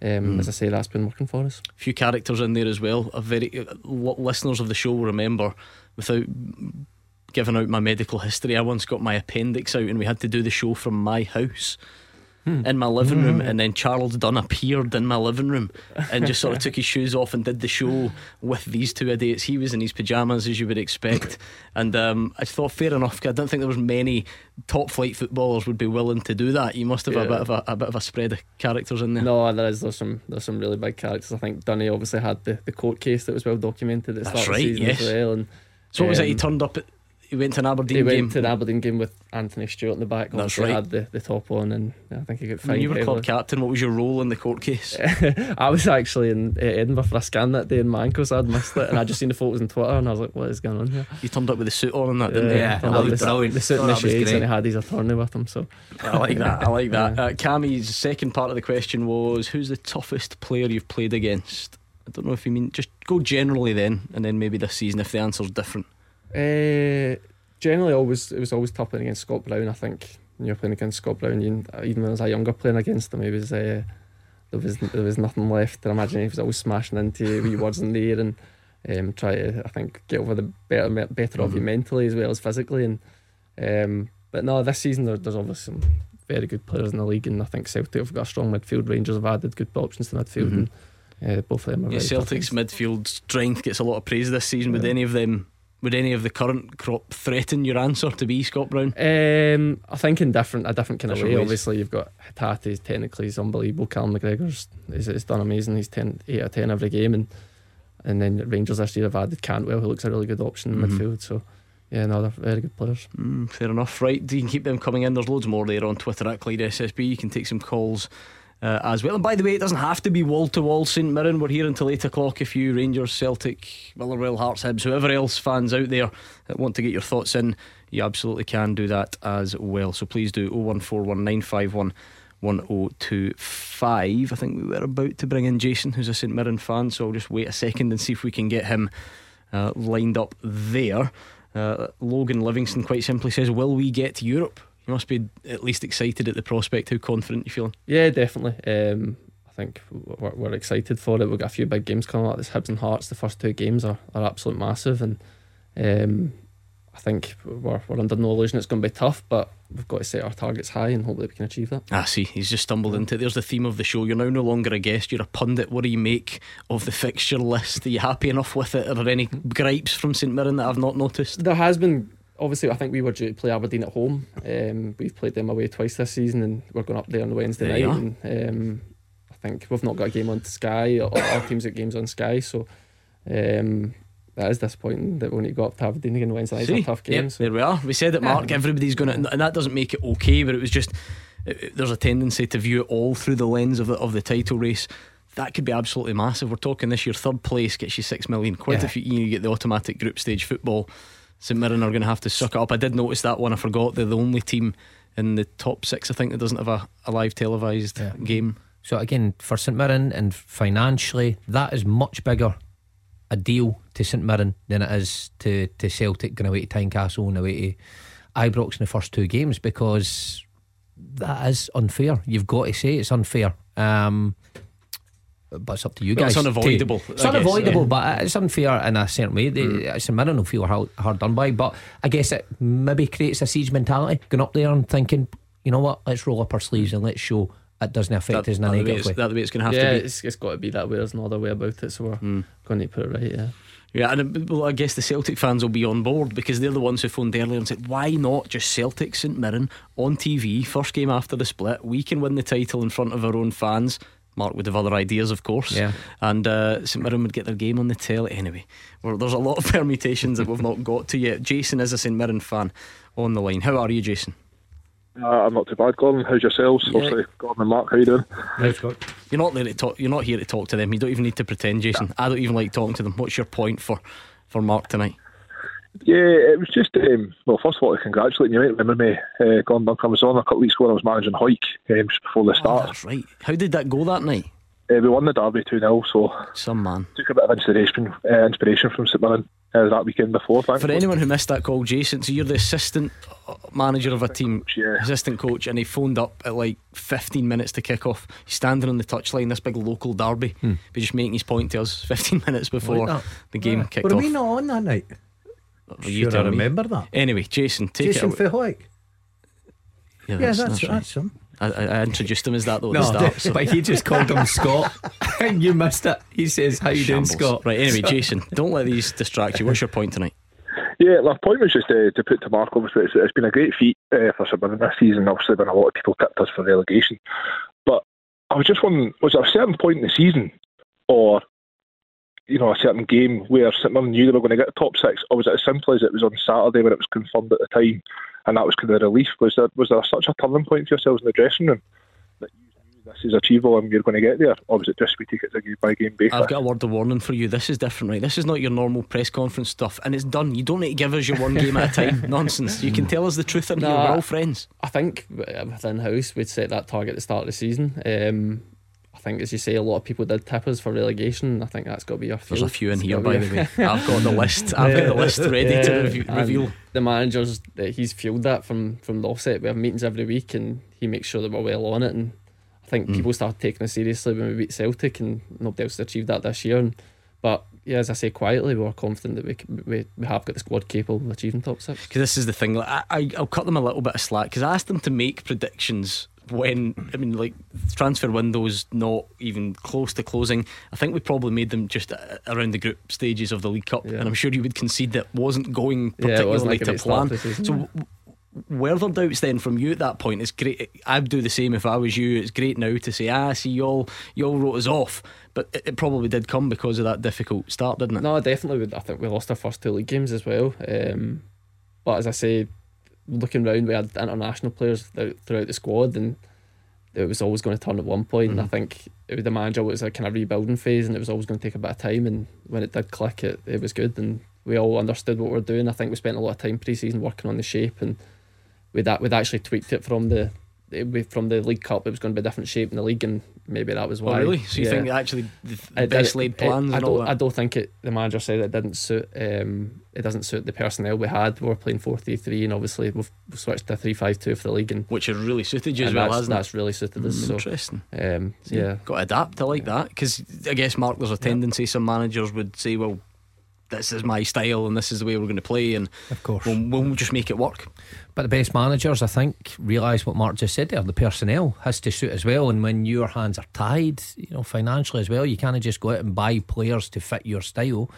um, Mm. as I say, that's been working for us. A few characters in there as well. A very uh, what listeners of the show will remember without giving out my medical history. I once got my appendix out and we had to do the show from my house. In my living room, and then Charles Dunne appeared in my living room and just sort of took his <laughs> shoes off and did the show with these two idiots. He was in his pajamas, as you would expect, and um, I thought fair enough. I don't think there was many top flight footballers would be willing to do that. You must have a bit of a, a bit of a spread of characters in there. No, there is. There's some. There's some really big characters. I think Dunny obviously had the, the court case that was well documented at the That's start right, of the season yes. as well. And So what was it? He um, turned up. At, he went to an Aberdeen He went game. to an Aberdeen game with Anthony Stewart in the back. That's right. Had the, the top on, and I think he got When fined. you were club captain, what was your role in the court case? <laughs> I was actually in Edinburgh for a scan that day in my ankles. I'd missed it, and I just seen the photos on Twitter, and I was like, "What is going on here?" You turned up with the suit on and that, didn't Yeah, you? I I like the, that. the suit and the shades, and he had his attorney with him. So I like that. I like that. <laughs> Uh, Cammy's second part of the question was who's the toughest player you've played against? I don't know if you mean just go generally then, and then maybe this season if the answer's different. Uh, generally, always it was always tough playing against Scott Brown. I think when you're playing against Scott Brown, you, even when I was a younger playing against him, he was uh, there was there was nothing left. I imagine he was always smashing into you, wee words in the air and um, try to I think get over the better better of you Mhm. mentally as well as physically. And um, but no, this season there, there's obviously some very good players in the league, and I think Celtic have got a strong midfield. Rangers have added good options to midfield, Mhm. and uh, both of them are Yeah, very tough Celtic's midfield strength gets a lot of praise this season. Would Yeah. any of them, would any of the current crop threaten your answer to be Scott Brown? Um, I think in different a different kind of way. ways. Obviously, you've got Hatate. Technically, he's unbelievable. Cal McGregor's he's, he's done amazing. He's 10, 8 out of ten every game, and and then Rangers this year have added Cantwell, who looks a really good option in Mhm. midfield. So yeah, no, they're very good players. Mm, fair enough, right? You can keep them coming in. There's loads more there on Twitter at Clyde SSB. You can take some calls uh, as well. And by the way, it doesn't have to be wall to wall St Mirren. We're here until 8 o'clock. If you Rangers, Celtic, Motherwell, Hearts, Hibs, whoever else fans out there want to get your thoughts in, you absolutely can do that as well. So please do 0141951 1025. I think we were about to bring in Jason, who's a St Mirren fan. So I'll just wait a second and see if we can get him uh, lined up there. Uh, Logan Livingston quite simply says, Will we get Europe? You must be at least excited at the prospect. How confident you feeling? Yeah, definitely. Um, I think we're, we're excited for it. We've got a few big games coming up. This Hibs and Hearts. The first two games are, are absolute massive, and um, I think we're, we're under no illusion it's going to be tough. But we've got to set our targets high and hope that we can achieve that. Ah, see, he's just stumbled into it. There's the theme of the show. You're now no longer a guest, you're a pundit. What do you make of the fixture list? Are you happy enough with it? Are there any gripes from St Mirren that I've not noticed? There has been obviously. I think we were due to play Aberdeen at home. Um, we've played them away twice this season, and we're going up there on Wednesday There night. And, um, I think we've not got a game on Sky. Or our teams got games on Sky, so um, that is disappointing that we only go up to Aberdeen again Wednesday night. It's a tough game. Yep, so- there we are. We said it, Mark. Yeah. Everybody's going to, and that doesn't make it okay, but it was just it- there's a tendency to view it all through the lens of the, of the title race. That could be absolutely massive. We're talking this year, third place gets you six million quid Yeah. if you, you get the automatic group stage football. St Mirren are going to have to suck it up. I did notice that one. I forgot they're the only team in the top six. I think that doesn't have a, a live televised Yeah. game. So again, for St Mirren and financially, that is much bigger a deal to St Mirren than it is to, to Celtic going away to Tynecastle and away to Ibrox in the first two games because that is unfair. You've got to say it's unfair. Um, but it's up to you Well, guys. it's to- unavoidable, It's I guess, unavoidable, yeah. but it's unfair in a certain way. They, St Mirren will feel hard, hard done by, but I guess it maybe creates a siege mentality. Going up there and thinking, you know what, let's roll up our sleeves and let's show it doesn't affect That- us in a that the way negative it's- way. that the way it's going to have yeah, to be. it's, it's got to be that way. There's no other way about it. So we're going to put it right. Yeah. Yeah, and uh, well, I guess the Celtic fans will be on board because they're the ones who phoned earlier and said, "Why not just Celtic St Mirren on TV, first game after the split? We can win the title in front of our own fans. Mark would have other ideas, of course. Yeah. And uh, St Mirren would get their game on the telly anyway. Well, there's a lot of <laughs> permutations that we've not got to yet. Jason is a St Mirren fan on the line. How are you, Jason? Uh, I'm not too bad, Gordon. How's yourselves? Yeah. Obviously, Gordon and Mark, how you doing? You're not there to talk. You're not here to talk to them. You don't even need to pretend, Jason. I don't even like talking to them. What's your point for for Mark tonight? Yeah, it was just, um, well, first of all, to congratulate you, mate. Remember me, uh, Gordon Duncan I was on a couple of weeks ago when I was managing Hawick um, just before the Oh, start. that's right. How did that go that night? Uh, we won the derby 2 0, so Some man. took a bit of inspiration uh, inspiration from St Mirren uh, that weekend before. For anyone who missed that call, Jason, so you're the assistant uh, manager of a team, yeah. assistant coach, and he phoned up at like 15 minutes to kick off. He's standing on the touchline, this big local derby, Hmm. but just making his point to us 15 <laughs> minutes before Like the game Yeah. kicked Were off. we not on that night? Well, Sure, you I tell me. remember that. Anyway, Jason, take Jason it away. Fahoik. Yeah, Yeah, that's, that's, that's right. that's him. I, I I introduced him as that though at No, the start. <laughs> so- but he just called him <laughs> Scott. and <laughs> you missed it. He says, How you doing, Scott? Right, anyway, Jason, don't let these distract you. What's your point tonight? Yeah, my point was just uh, to put to Mark. Obviously, it's, it's been a great feat uh, for St Mirren this season. Obviously, when a lot of people tipped us for relegation, but I was just wondering, was there a certain point in the season, or you know, a certain game where St Mirren knew they were going to get the top six, or was it as simple as it was on Saturday when it was confirmed at the time, and that was kind of the relief? Was there was there such a turning point for yourselves in the dressing room that you knew this is achievable and you're going to get there, or was it just we take it as a game by game basis? I've got a word of warning for you. This is different, right? This is not your normal press conference stuff, and it's done. You don't need to give us your one game at a time. <laughs> Nonsense. You can tell us the truth in here. Nah. We're all friends. I think uh, within house we'd set that target at the start of the season. Um, I think, as you say, a lot of people did tip us for relegation. I think that's got to be our There's a few in It's here, by the way. I've got the list. <laughs> I've got the list ready to rev- and reveal. The manager's he's fueled that from from the offset. We have meetings every week, and he makes sure that we're well on it. And I think Mm. people started taking us seriously when we beat Celtic, and nobody else achieved that this year. And, but yeah, as I say, quietly, we we're confident that we, we we have got the squad capable of achieving top six. Because this is the thing. Like, I, I, I'll cut them a little bit of slack because I asked them to make predictions when I mean, like transfer windows not even close to closing. I think we probably made them just a- around the group stages of the League Cup, and I'm sure you would concede that wasn't going Yeah, particularly like to plan. So. w- Were there doubts then from you at that point? It's great. I'd do the same if I was you. It's great now to say, ah, see, y'all, y'all wrote us off, but it, it probably did come because of that difficult start, didn't it? No, definitely. would- I think we lost our first two league games as well. Um, but as I say, looking round, we had international players th- throughout the squad, and it was always going to turn at one point. And I Mhm. think it was the manager was a kind of rebuilding phase, and it was always going to take a bit of time. And when it did click, it, it was good, and we all understood what we are doing. I think we spent a lot of time pre-season working on the shape, and we'd that we'd actually tweaked it from the. It, from the League Cup, it was going to be a different shape in the league, and maybe that was Oh, why. really? So you Yeah. think actually the, It best laid it- plans I and all don't? I don't think it. The manager said it didn't suit. Um, it doesn't suit the personnel we had. We were playing four three three, and obviously we've, switched to three five two for the league, and which has really suited you as well, that's, hasn't it? That's really suited us. Mm, so, interesting. Um, See, yeah, got to adapt. I like that because I guess Mark, there's a tendency some managers would say, "Well, this is my style and this is the way we're going to play," and of course, we'll, we'll just make it work. But the best managers, I think, realise what Mark just said there. The personnel has to suit as well. And when your hands are tied, you know, financially as well, you can't just go out and buy players to fit your style.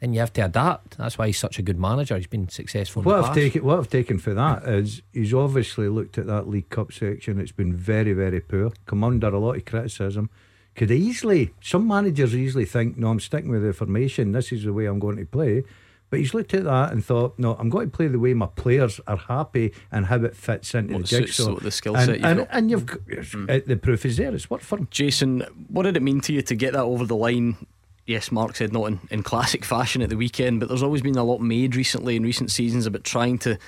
Then you have to adapt. That's why he's such a good manager. He's been successful. in What the I've taken, what I've taken for that is he's obviously looked at that League Cup section. It's been very, very poor. Come under a lot of criticism. Could easily, some managers easily think, no, I'm sticking with the formation. This is the way I'm going to play. But he's looked at that and thought, no, I'm going to play the way my players are happy and how it fits into What the jigsaw. what the skill and, set you've and, got. and you've got- uh, the proof is there. It's worked for him. Jason, what did it mean to you to get that over the line? Yes, Mark said not in, in classic fashion at the weekend, but there's always been a lot made recently in recent seasons about trying to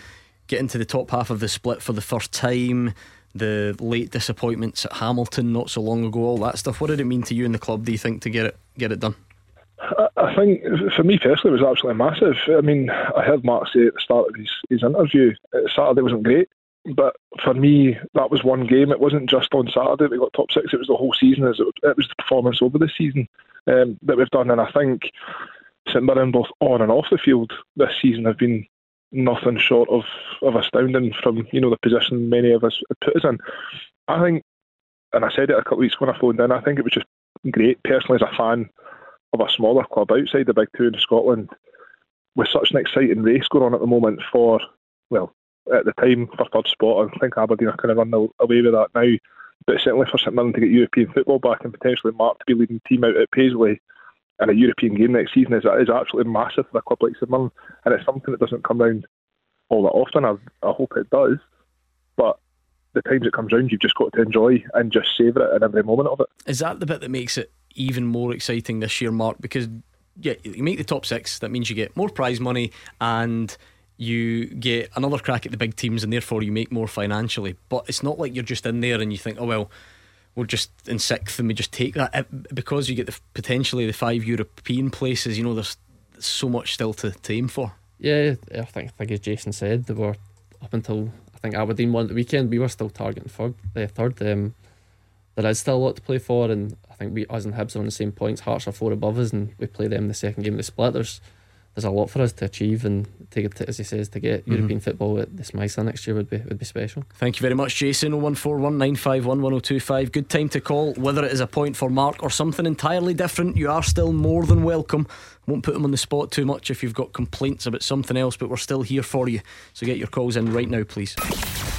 get into the top half of the split for the first time. The late disappointments at Hamilton not so long ago, all that stuff. What did it mean to you and the club? Do you think to get it get it done? I, think for me personally, it was absolutely massive. I mean, I heard Mark say at the start of his, his interview, uh, Saturday wasn't great, but for me, that was one game. It wasn't just on Saturday we got top six. It was the whole season. As it, it was the performance over the season um, that we've done, and I think St Mirren, both on and off the field this season, have been nothing short of, of astounding from you know the position many of us put us in. I think, and I said it a couple of weeks when I phoned in. I think it was just great personally as a fan of a smaller club outside the big two in Scotland, with such an exciting race going on at the moment for well at the time for third spot. I think Aberdeen are kind of run away with that now. But certainly for St Mirren to get European football back and potentially Mark to be leading team out at Paisley in a European game next season is, is absolutely massive for a club like St Mirren. And it's something that doesn't come round all that often. I, I hope it does. But the times it comes round, you've just got to enjoy and just savour it in every moment of it. Is that the bit that makes it even more exciting this year, Mark? Because yeah, you make the top six. That means you get more prize money and you get another crack at the big teams, and therefore you make more financially. But it's not like you're just in there and you think, oh well, we're just in sixth and we just take that because you get the potentially the five European places. You know, there's so much still to, to aim for. Yeah, I think, I think as Jason said, they were up until I think Aberdeen won the weekend. We were still targeting third. Uh, third. Um, there is still a lot to play for, and I think we, us and Hibs are on the same points. Hearts are four above us, and we play them the second game of the split. There's there's a lot for us to achieve and to get, as he says, to get mm-hmm. European football at this Meister next year would be would be special. Thank you very much, Jason. 01419511025. Good time to call. Whether it is a point for Mark or something entirely different, you are still more than welcome. Won't put him on the spot too much if you've got complaints about something else, but we're still here for you. So get your calls in right now, please.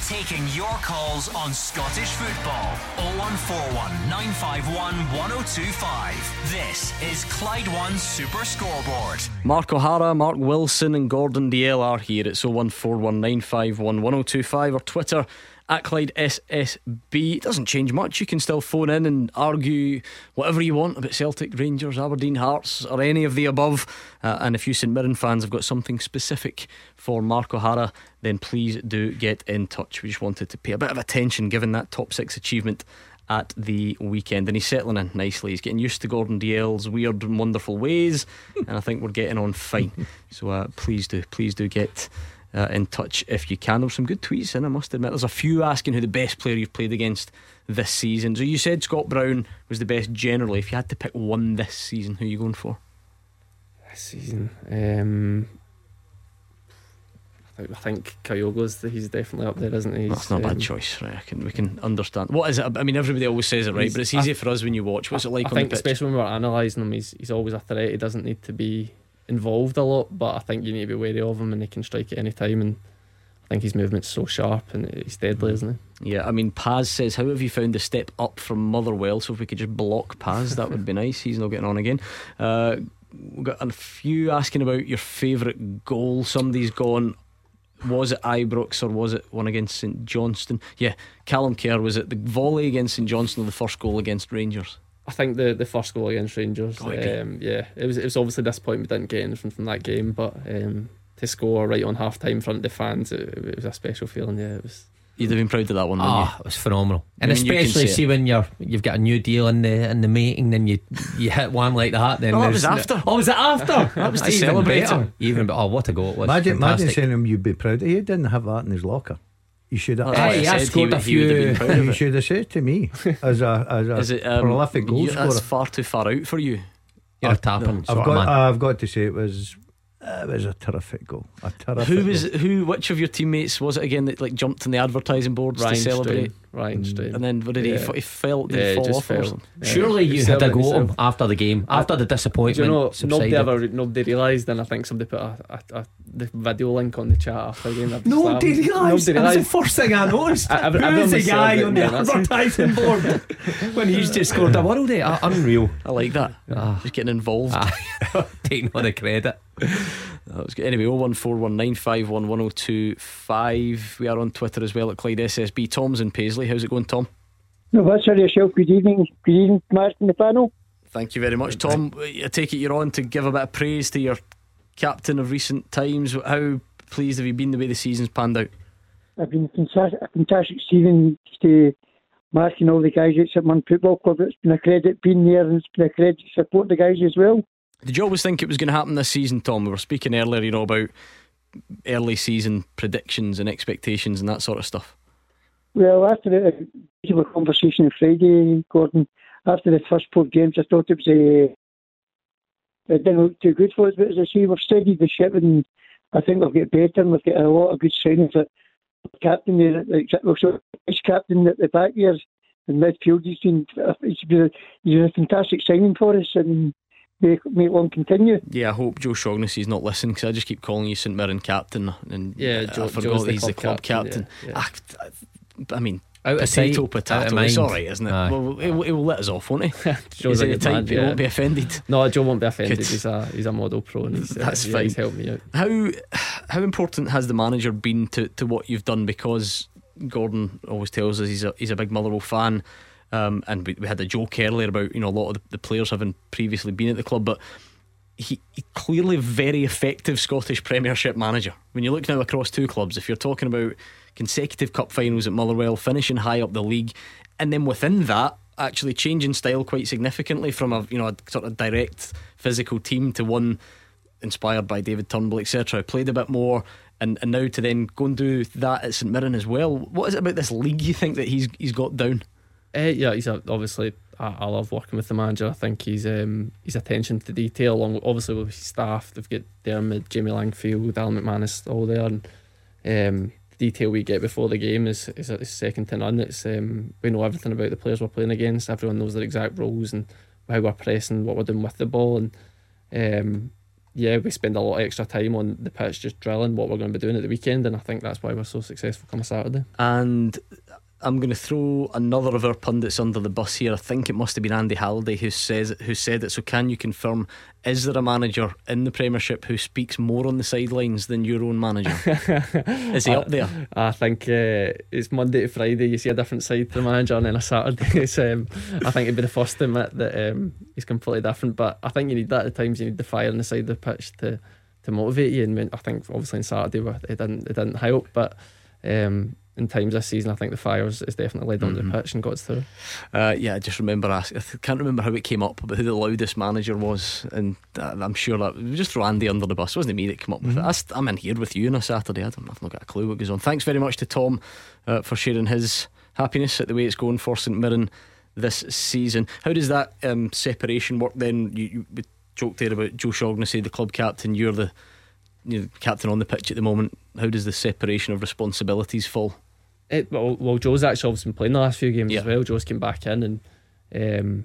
Taking your calls on Scottish football. 0141 951 1025. This is Clyde One Super Scoreboard. Mark O'Hara, Mark Wilson, and Gordon Dalziel are here. It's 01419511025 or Twitter at Clyde SSB. It doesn't change much. You can still phone in and argue whatever you want about Celtic, Rangers, Aberdeen, Hearts, or any of the above. Uh, and if you St Mirren fans have got something specific for Mark O'Hara, then please do get in touch. We just wanted to pay a bit of attention given that top six achievement at the weekend. And he's settling in nicely. He's getting used to Gordon Dalziel's weird and wonderful ways. <laughs> and I think we're getting on fine. So uh, please do, please do get uh, in touch if you can. There's some good tweets in, I must admit. There's a few asking who the best player you've played against this season. So you said Scott Brown was the best generally. If you had to pick one this season, who are you going for? This season, um, I think Kyogo's he's definitely up there, isn't he? That's not a bad um, choice, right? I can, we can understand. What is it? I mean, everybody always says it, right? But it's easy I, for us when you watch. What's it like? I think, especially when we're analysing him, he's he's always a threat. He doesn't need to be involved a lot, but I think you need to be wary of him and he can strike at any time. And I think his movement's so sharp and he's deadly, isn't he? Yeah, I mean, Paz says, How have you found the step up from Motherwell? So if we could just block Paz, that would be <laughs> nice. He's not getting on again. Uh, we've got a few asking about your favourite goal. Somebody's gone. Was it Ibrox or was it one against St Johnstone? Yeah, Callum Kerr. Was it the volley against St Johnstone or the first goal against Rangers? I think the, the first goal against Rangers, um, yeah, it was it was obviously disappointing we didn't get anything from that game, but um, to score right on half time in front of the fans, it, it, was a special feeling. Yeah, it was. You'd have been proud of that one. Ah, oh, it was phenomenal, and I mean, especially see it. when you're you've got a new deal in the in the making, then you you hit one like that. Then oh, it was after. Oh, was it after? <laughs> that was to celebrate. Even oh, what a goal it was! Imagine, imagine saying him you'd be proud. Of he didn't have that in his locker. You should have. Hey, I, I scored a few. You should have said to me as a as a <laughs> Is it, um, prolific goal scorer. That's far too far out for you. You're a tapping. No, I've got. I've got to say it was it was a terrific goal. A terrific. Who was goal. who? Which of your teammates was it again that like jumped on the advertising boards Ryan to celebrate? Ryan Strain. And then what did yeah. he? He fell. Did yeah, he fall off fell. or something? Yeah. Surely you had to go him after the game, after the disappointment. you know, nobody ever, nobody realised, and I think somebody put a, a, a, the video link on the chat after the game. Nobody realised. That was the first thing I noticed. Who's the guy on the advertising board <laughs> when he's just scored a world? Uh, unreal. I like that. Ah. Just getting involved. Ah. <laughs> Taking all the credit. <laughs> That was good. Anyway, 01419511025. We are on Twitter as well at Clyde SSB. Tom's in Paisley. How's it going, Tom? No, that's for yourself. Good evening. Good evening, Martin, the panel. Thank you very much, Tom. I take it you're on to give a bit of praise to your captain of recent times. How pleased have you been the way the season's panned out? I've been a fantastic season to Mark and all the guys at St Football Club. It's been a credit being there and it's been a credit to support the guys as well. Did you always think it was going to happen this season, Tom? We were speaking earlier, you know, about early season predictions and expectations and that sort of stuff. Well, after the conversation on Friday, Gordon, after the first four games, I thought it was a. It didn't look too good for us, but as I say, we've steadied the ship and I think we'll get better and we've got a lot of good signings. Captain there, also vice captain at the back here in midfield, he's been, he's been, a, he's been a fantastic signing for us and make, make one continue. Yeah, I hope Joe Shaughnessy's not listening because I just keep calling you St Mirren captain, and yeah, Joe, I forgot he's the club captain. captain. Yeah, yeah. I, I, mean, Out of potato, sight, potato. out of It's all right, isn't it? Aye. Well, he'll, he'll let us off, won't he? <laughs> Joe's Is a he the good type he yeah. won't be offended? No, Joe won't be offended. Good. He's a he's a model pro, and he's, <laughs> uh, That's yeah, fine. He's helped me out. How how important has the manager been to, to what you've done? Because Gordon always tells us he's a he's a big Motherwell fan, um, and we, we had a joke earlier about you know a lot of the, players having previously been at the club, but he, he clearly very effective Scottish Premiership manager. When you look now across two clubs, if you're talking about consecutive cup finals at Motherwell, finishing high up the league, and then within that, actually changing style quite significantly from a you know a sort of direct physical team to one inspired by David Turnbull, etc. Played a bit more, and, and now to then go and do that at St Mirren as well. What is it about this league you think that he's he's got down? Uh, yeah, he's a, obviously. I, I love working with the manager. I think he's um, his attention to detail, along with, obviously with his staff. They've got Dermot, Jamie Langfield, Alan McManus, all there, and um, the detail we get before the game is is, is second to none. It's um, we know everything about the players we're playing against. Everyone knows their exact roles and how we're pressing, what we're doing with the ball, and um, yeah, we spend a lot of extra time on the pitch just drilling what we're going to be doing at the weekend, and I think that's why we're so successful come Saturday. And I'm going to throw another of our pundits under the bus here. I think it must have been Andy Halliday who says who said it. So can you confirm? Is there a manager in the Premiership who speaks more on the sidelines than your own manager? <laughs> is he up there? I think uh, it's Monday to Friday. You see a different side to the manager, and then a Saturday. <laughs> It's, um, I think it'd be the first to admit that um, he's completely different. But I think you need that at times. You need the fire on the side of the pitch to to motivate you. And I think obviously on Saturday it didn't it didn't help, but. Um, in times this season, I think the fires is definitely led onto the pitch and got through. Uh, yeah, I just remember asking. I can't remember how it came up, but who the loudest manager was, and I'm sure that just throw Andy under the bus. It wasn't me that came up with it. I I'm in here with you on a Saturday. I don't, I've not got a clue what goes on. Thanks very much to Tom uh, for sharing his happiness at the way it's going for St Mirren this season. How does that um, separation work then? You, you we joked there about Joe Shaughnessy, the club captain. You're the you're the captain on the pitch at the moment. How does the separation of responsibilities fall? It, well, well, Joe's actually obviously been playing the last few games Yeah. as well. Joe's came back in, and um,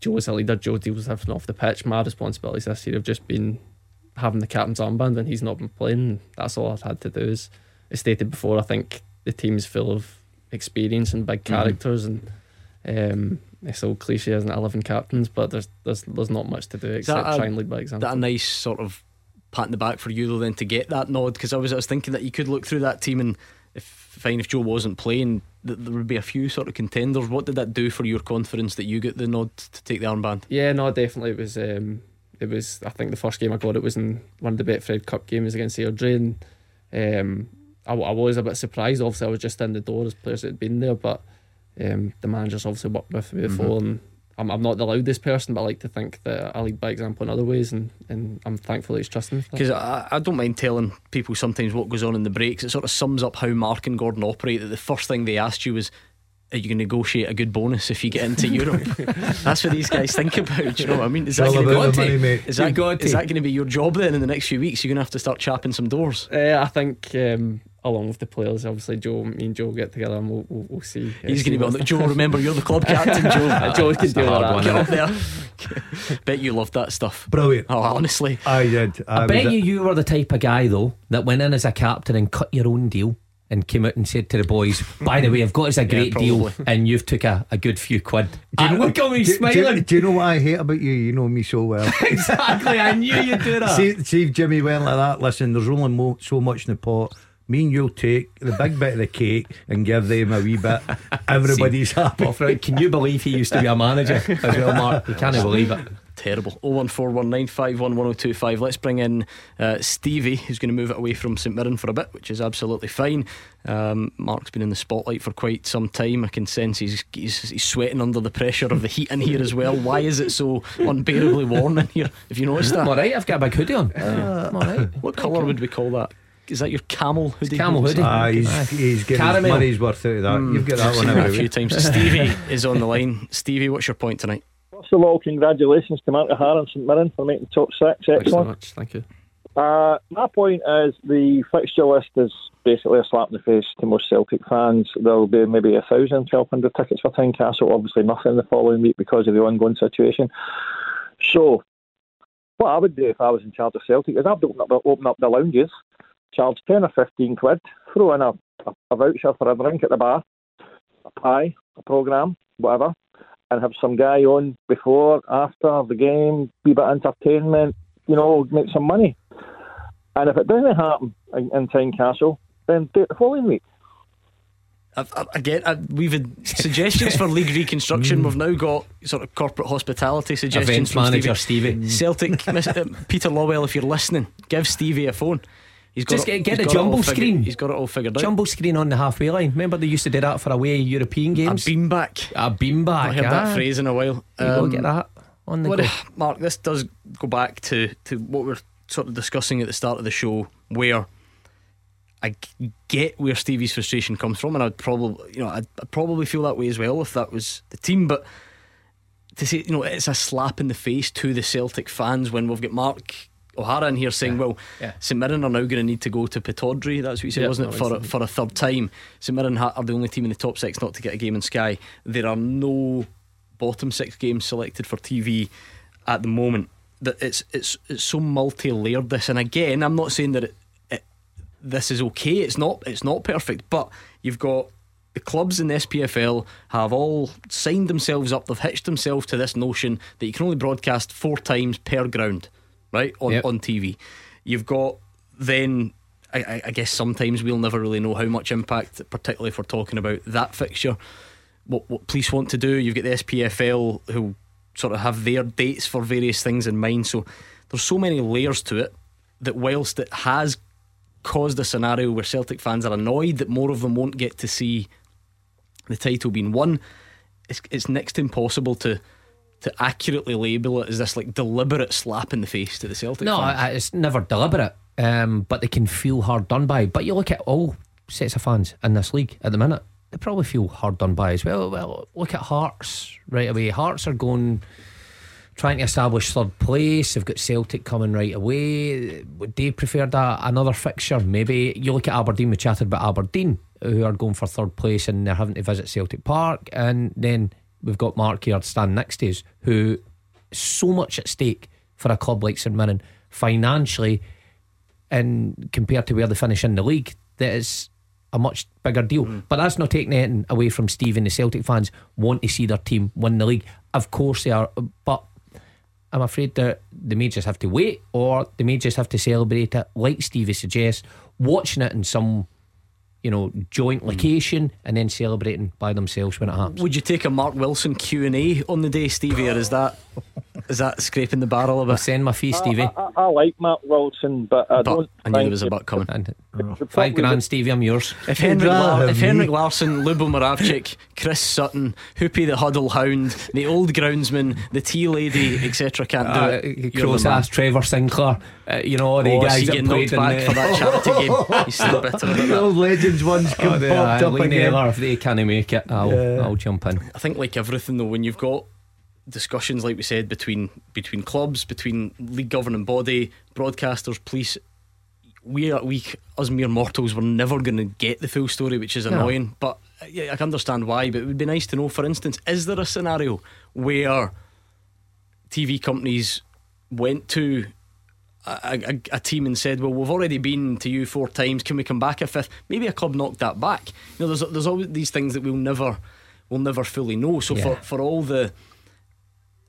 Joe's a leader. Joe deals everything off the pitch. My responsibilities this year have just been having the captain's armband and he's not been playing. That's all I've had to do. As I stated before, I think the team's full of experience and big Mhm. characters, and um, it's all cliche as an eleven captains, but there's there's there's not much to do except a- try and lead by example. that a nice sort of pat in the back for you though then to get that nod because I was I was thinking that you could look through that team and if fine if Joe wasn't playing that there would be a few sort of contenders what did that do for your confidence that you got the nod to take the armband Yeah, no, definitely. It was. Um, it was. I think the first game I got it was in one of the Betfred Cup games against Airdrie, and um, I, I was a bit surprised. Obviously, I was just in the door as players that had been there, but um, the managers obviously worked with me before, and I'm, I'm not the loudest person, but I like to think that I lead by example in other ways, and, and I'm thankful that he's trusting me. because I, I don't mind telling people sometimes what goes on in the breaks it sort of sums up how Mark and Gordon operate that the first thing they asked you was are you going to negotiate a good bonus if you get into <laughs> Europe? That's what these guys think about. Do you know what I mean? Is It's that all going about to the money, mate. Is You've that, got is to. that going to be your job then in the next few weeks? You're going to have to start chapping some doors. Uh, I think um, along with the players, obviously Joe, me and Joe get together and we'll, we'll, we'll see. He's going to be on the Joe. <laughs> Remember, you're the club captain, Joe. Uh, <laughs> Joe can That's the deal with hard that. one, <laughs> Get up there. Bet you loved that stuff. Brilliant. Oh, honestly. I did. I, was bet a- you you were the type of guy though that went in as a captain and cut your own deal and came out and said to the boys, "By the way, I've got us a great deal, and you've took a, a good few quid." Do you know- look at me do- do- smiling. Do, you know what I hate about you? You know me so well. exactly, I knew you'd do that. see, see if Jimmy went like that. Listen, there's only mo- so much in the pot. Me and you'll take the big bit of the cake and give them a wee bit. <laughs> Everybody's happy. Well, Frank, can you believe he used to be a manager as well, Mark? You can't <laughs> believe it. Terrible. 01419511025. Let's bring in uh, Stevie, who's going to move it away from St Mirren for a bit, which is absolutely fine. Um, Mark's been in the spotlight for quite some time. I can sense he's, he's, he's sweating under the pressure of the heat in here as well. Why is it so unbearably warm in here? Have you noticed I'm that? all right. I've got a big hoodie on. I'm all right. What colour would we call that? Is that your camel hoodie? camel hoodie. Ah, Aye. he's, he's getting his Caramel. money's worth out of that. You've got that I've one seen that a few week. times. <laughs> Stevie is on the line. Stevie, what's your point tonight? First of all, congratulations to Mark O'Hara and St Mirren for making top six. Excellent. Thanks so Excellent. much. Thank you. Uh, my point is the fixture list is basically a slap in the face to most Celtic fans. There will be maybe a thousand, twelve hundred tickets for Tynecastle. Obviously, nothing the following week because of the ongoing situation. So, what I would do if I was in charge of Celtic is I'd open up, open up the lounges, charge ten or fifteen quid, throw in a, a, a voucher for a drink at the bar, a pie, a programme, whatever, and have some guy on before, after the game, be bit entertainment, you know, make some money. And if it doesn't happen in, in Tynecastle, then do it the following week. I've, I, again, I, we've had suggestions for league reconstruction. <laughs> We've now got sort of corporate hospitality suggestions Events from manager Stevie. Stevie. Celtic, <laughs> Miss- uh, Peter Lawwell, if you're listening, give Stevie a phone. He's got Just it- get, get a jumbo screen. He's got it all figured out. Jumbo screen on the halfway line. Remember they used to do that for away European games. A beanback. A beanbag. I've heard ah. that phrase in a while. There you go, Um, get that on the what- go. Mark, this does go back to, to what we're sort of discussing at the start of the show, where I get where Stevie's frustration comes from, and I'd probably, you know, I'd, I'd probably feel that way as well if that was the team. But to say, you know, it's a slap in the face to the Celtic fans when we've got Mark O'Hara in here saying, well, Yeah. St Mirren are now going to need to go to Pittodrie. That's what he said, Yeah, wasn't it? For, a, for a third time. St Mirren are the only team in the top six not to get a game in Sky. There are no bottom six games selected for TV at the moment. That it's it's it's so multi-layered. This, and again, I'm not saying that it, it, this is okay. It's not it's not perfect, but you've got the clubs in the SPFL have all signed themselves up. They've hitched themselves to this notion that you can only broadcast four times per ground, right on Yep. on TV. You've got then. I, I- guess sometimes we'll never really know how much impact, particularly if we're talking about that fixture, what what police want to do. You've got the SPFL who sort of have their dates for various things in mind. So there's so many layers to it that whilst it has caused a scenario where Celtic fans are annoyed that more of them won't get to see the title being won, it's, it's next to impossible to to accurately label it as this like deliberate slap in the face to the Celtic No. I, it's never deliberate, um, but they can feel hard done by. But you look at all sets of fans in this league at the minute, they probably feel hard done by as well. Well, look at Hearts right away. Hearts are going trying to establish third place. They've got Celtic coming right away. Would they prefer that another fixture? Maybe you look at Aberdeen. We chatted about Aberdeen, who are going for third place and they're having to visit Celtic Park, and then we've got Mark here standing next to us, who so much at stake for a club like St Mirren financially, and compared to where they finish in the league, that is a much bigger deal. Mm. But that's not taking anything away from Steve and the Celtic fans want to see their team win the league. Of course they are, but I'm afraid that they may just have to wait, or they may just have to celebrate it, like Stevie suggests, watching it in some, you know, joint location, and then celebrating by themselves when it happens. Would you take a Mark Wilson Q and A on the day, Stevie, or is that <laughs> is that scraping the barrel of a bit? Send my fee, Stevie. I, I, I like Mark Wilson, but I But don't. I knew there was a it- butt coming. And the five grand, Stevie, I'm yours. If Henrik, rather Lar- have if me. Henrik Larsson, Lubo Moravcik, Chris Sutton, Hoopy the Huddle Hound, the old groundsman, the tea lady, etc., can't do Uh, it. you're Cross the man. ass Trevor Sinclair, uh, you know, all the Oh, guys is he that getting played knocked back in for that charity game? He's <laughs> still bitter about The that. old legends ones Oh, come popped up again. If they can't make it, I'll, Yeah. I'll jump in. I think, like everything, though, when you've got discussions, like we said, between between clubs, between league governing body, broadcasters, police, we are we us mere mortals we're never going to get the full story, which is No. annoying. But uh, yeah, I can understand why. But it would be nice to know, for instance, is there a scenario where TV companies went to a, a, a team and said, "Well, we've already been to you four times. Can we come back a fifth? Maybe a club knocked that back. You know, there's there's always these things that we'll never we'll never fully know. So for Yeah. for all the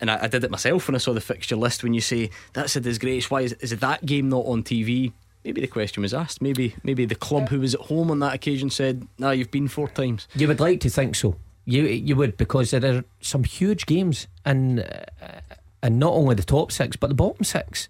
and I, I did it myself when I saw the fixture list. When you say that's a disgrace, why is, is that game not on TV? Maybe the question was asked. Maybe maybe the club who was at home on that occasion said, "Nah, you've been four times." You would like to think so. You you would because there are some huge games and uh, and not only the top six but the bottom six.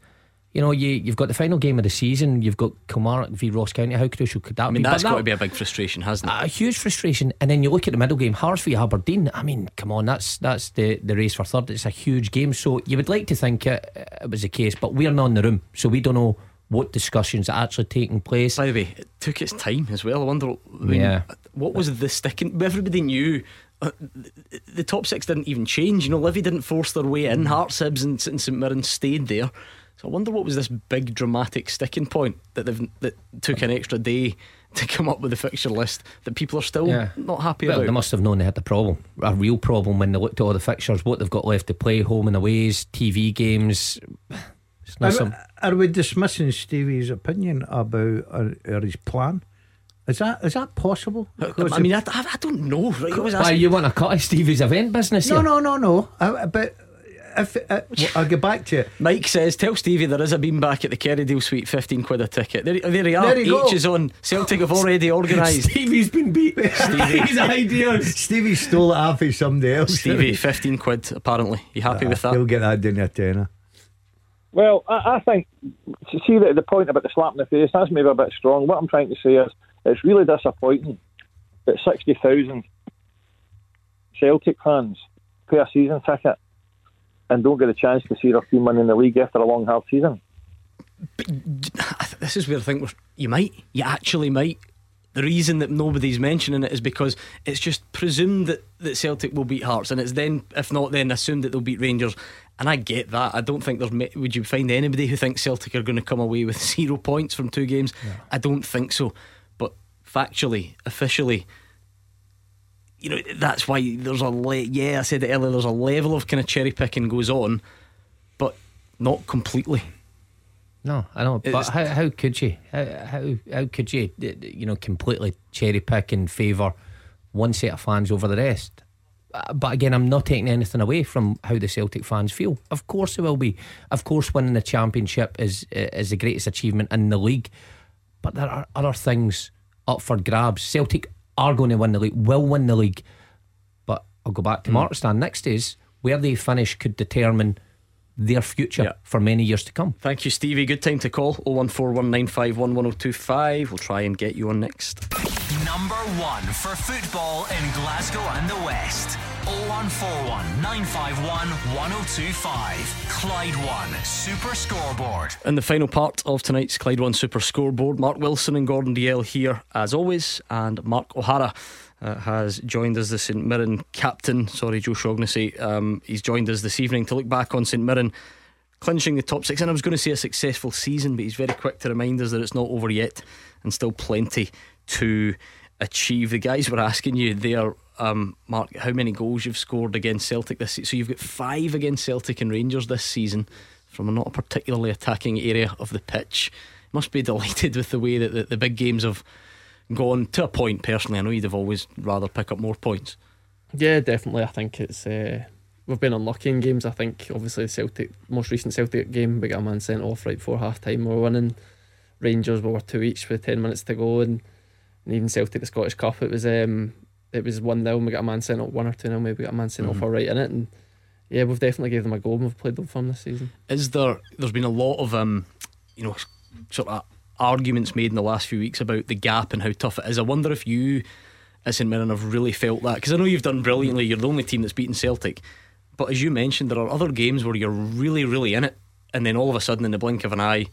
You know, you you've got the final game of the season. You've got Kilmarnock v Ross County. How crucial could that I mean, be? that's got that- to be a big frustration, hasn't it? a huge frustration. And then you look at the middle game, Hearts v Aberdeen. I mean, come on, that's that's the, the race for third. It's a huge game, so you would like to think it, it was the case, but we're not in the room, so we don't know what discussions are actually taking place. By the way, it took its time as well. I wonder, I mean, Yeah. what was the sticking? Everybody knew. Uh, the, the top six didn't even change. You know, Livy didn't force their way in. Hearts, Hibs, and, and St Mirren stayed there. So I wonder what was this big dramatic sticking point that they've that took an extra day <laughs> to come up with the fixture list that people are still Yeah. not happy Well, about. they must have known they had the problem, a real problem when they looked at all the fixtures, what they've got left to play, home and aways, TV games. <sighs> It's not Are, some. are we dismissing Stevie's opinion about or, or his plan? Is that is that possible? I mean, I, I don't know. Right? Why asking- you want to cut of Stevie's event business? No, here? no, no, no. Uh, but if uh, I'll get back to you. Mike says, "Tell Stevie there is a beam back at the Kerrydale Suite, fifteen quid a ticket." There, there you are. There you Each go. is on. Celtic have already <laughs> organised. Stevie's been beat. Stevie. <laughs> <laughs> His ideas. Stevie stole it off of somebody else. Stevie, fifteen quid. Apparently, you happy with that? He'll get that down to a tenner. Well, I, I think to see the, the point about the slap in the face, that's maybe a bit strong. What I'm trying to say is it's really disappointing that 60,000 Celtic fans pay a season ticket and don't get a chance to see their team winning the league after a long hard season. <sighs> This is where I think we're, you might, you actually might. The reason that nobody's mentioning it is because it's just presumed that, that Celtic will beat Hearts, and it's then, if not, then assumed that they'll beat Rangers. And I get that. I don't think there's. Would you find anybody who thinks Celtic are going to come away with <laughs> zero points from two games? I don't think so. But factually, officially, you know, that's why there's a le- yeah. I said it earlier. There's a level of kind of cherry picking goes on, but not completely. No, I know, but how, how could you? How, how how could you? You know, completely cherry pick and favour one set of fans over the rest. Uh, But again, I'm not taking anything away from how the Celtic fans feel. Of course, it will be. Of course, winning the championship is is the greatest achievement in the league. But there are other things up for grabs. Celtic are going to win the league. Will win the league. But I'll go back to hmm. Mark's stand. Next is where they finish could determine their future for many years to come. Thank you, Stevie. Good time to call 01419511025. We'll try and get you on next. Number one for football in Glasgow and the West. 0141 951 1025. Clyde One Super Scoreboard. In the final part of tonight's Clyde One Super Scoreboard, Mark Wilson and Gordon Dalziel here as always, and Mark O'Hara. Uh, has joined us, the St Mirren captain. Sorry, Joe Shaughnessy. Um, he's joined us this evening to look back on St Mirren clinching the top six. And I was going to say a successful season, but he's very quick to remind us that it's not over yet and still plenty to achieve. The guys were asking you there, um, Mark, how many goals you've scored against Celtic this season. So you've got five against Celtic and Rangers this season from a not a particularly attacking area of the pitch. Must be <laughs> delighted with the way that the, the big games have gone to a point. Personally, I know you'd have always rather pick up more points. Yeah, definitely. I think it's uh, we've been unlucky in games. I think obviously the Celtic most recent Celtic game we got a man sent off right before half time. We were winning. Rangers we were two each with ten minutes to go, and, and even Celtic the Scottish Cup it was um it was one 0 and we got a man sent off one or two 0 maybe we got a man sent off Mhm. all right in it, and yeah, we've definitely gave them a go and we've played them from this season. Is there? There's been a lot of um, you know, sort of arguments made in the last few weeks about the gap and how tough it is. I wonder if you, as St Mirren, have really felt that because I know you've done brilliantly. You're the only team that's beaten Celtic, but as you mentioned, there are other games where you're really, really in it, and then all of a sudden, in the blink of an eye.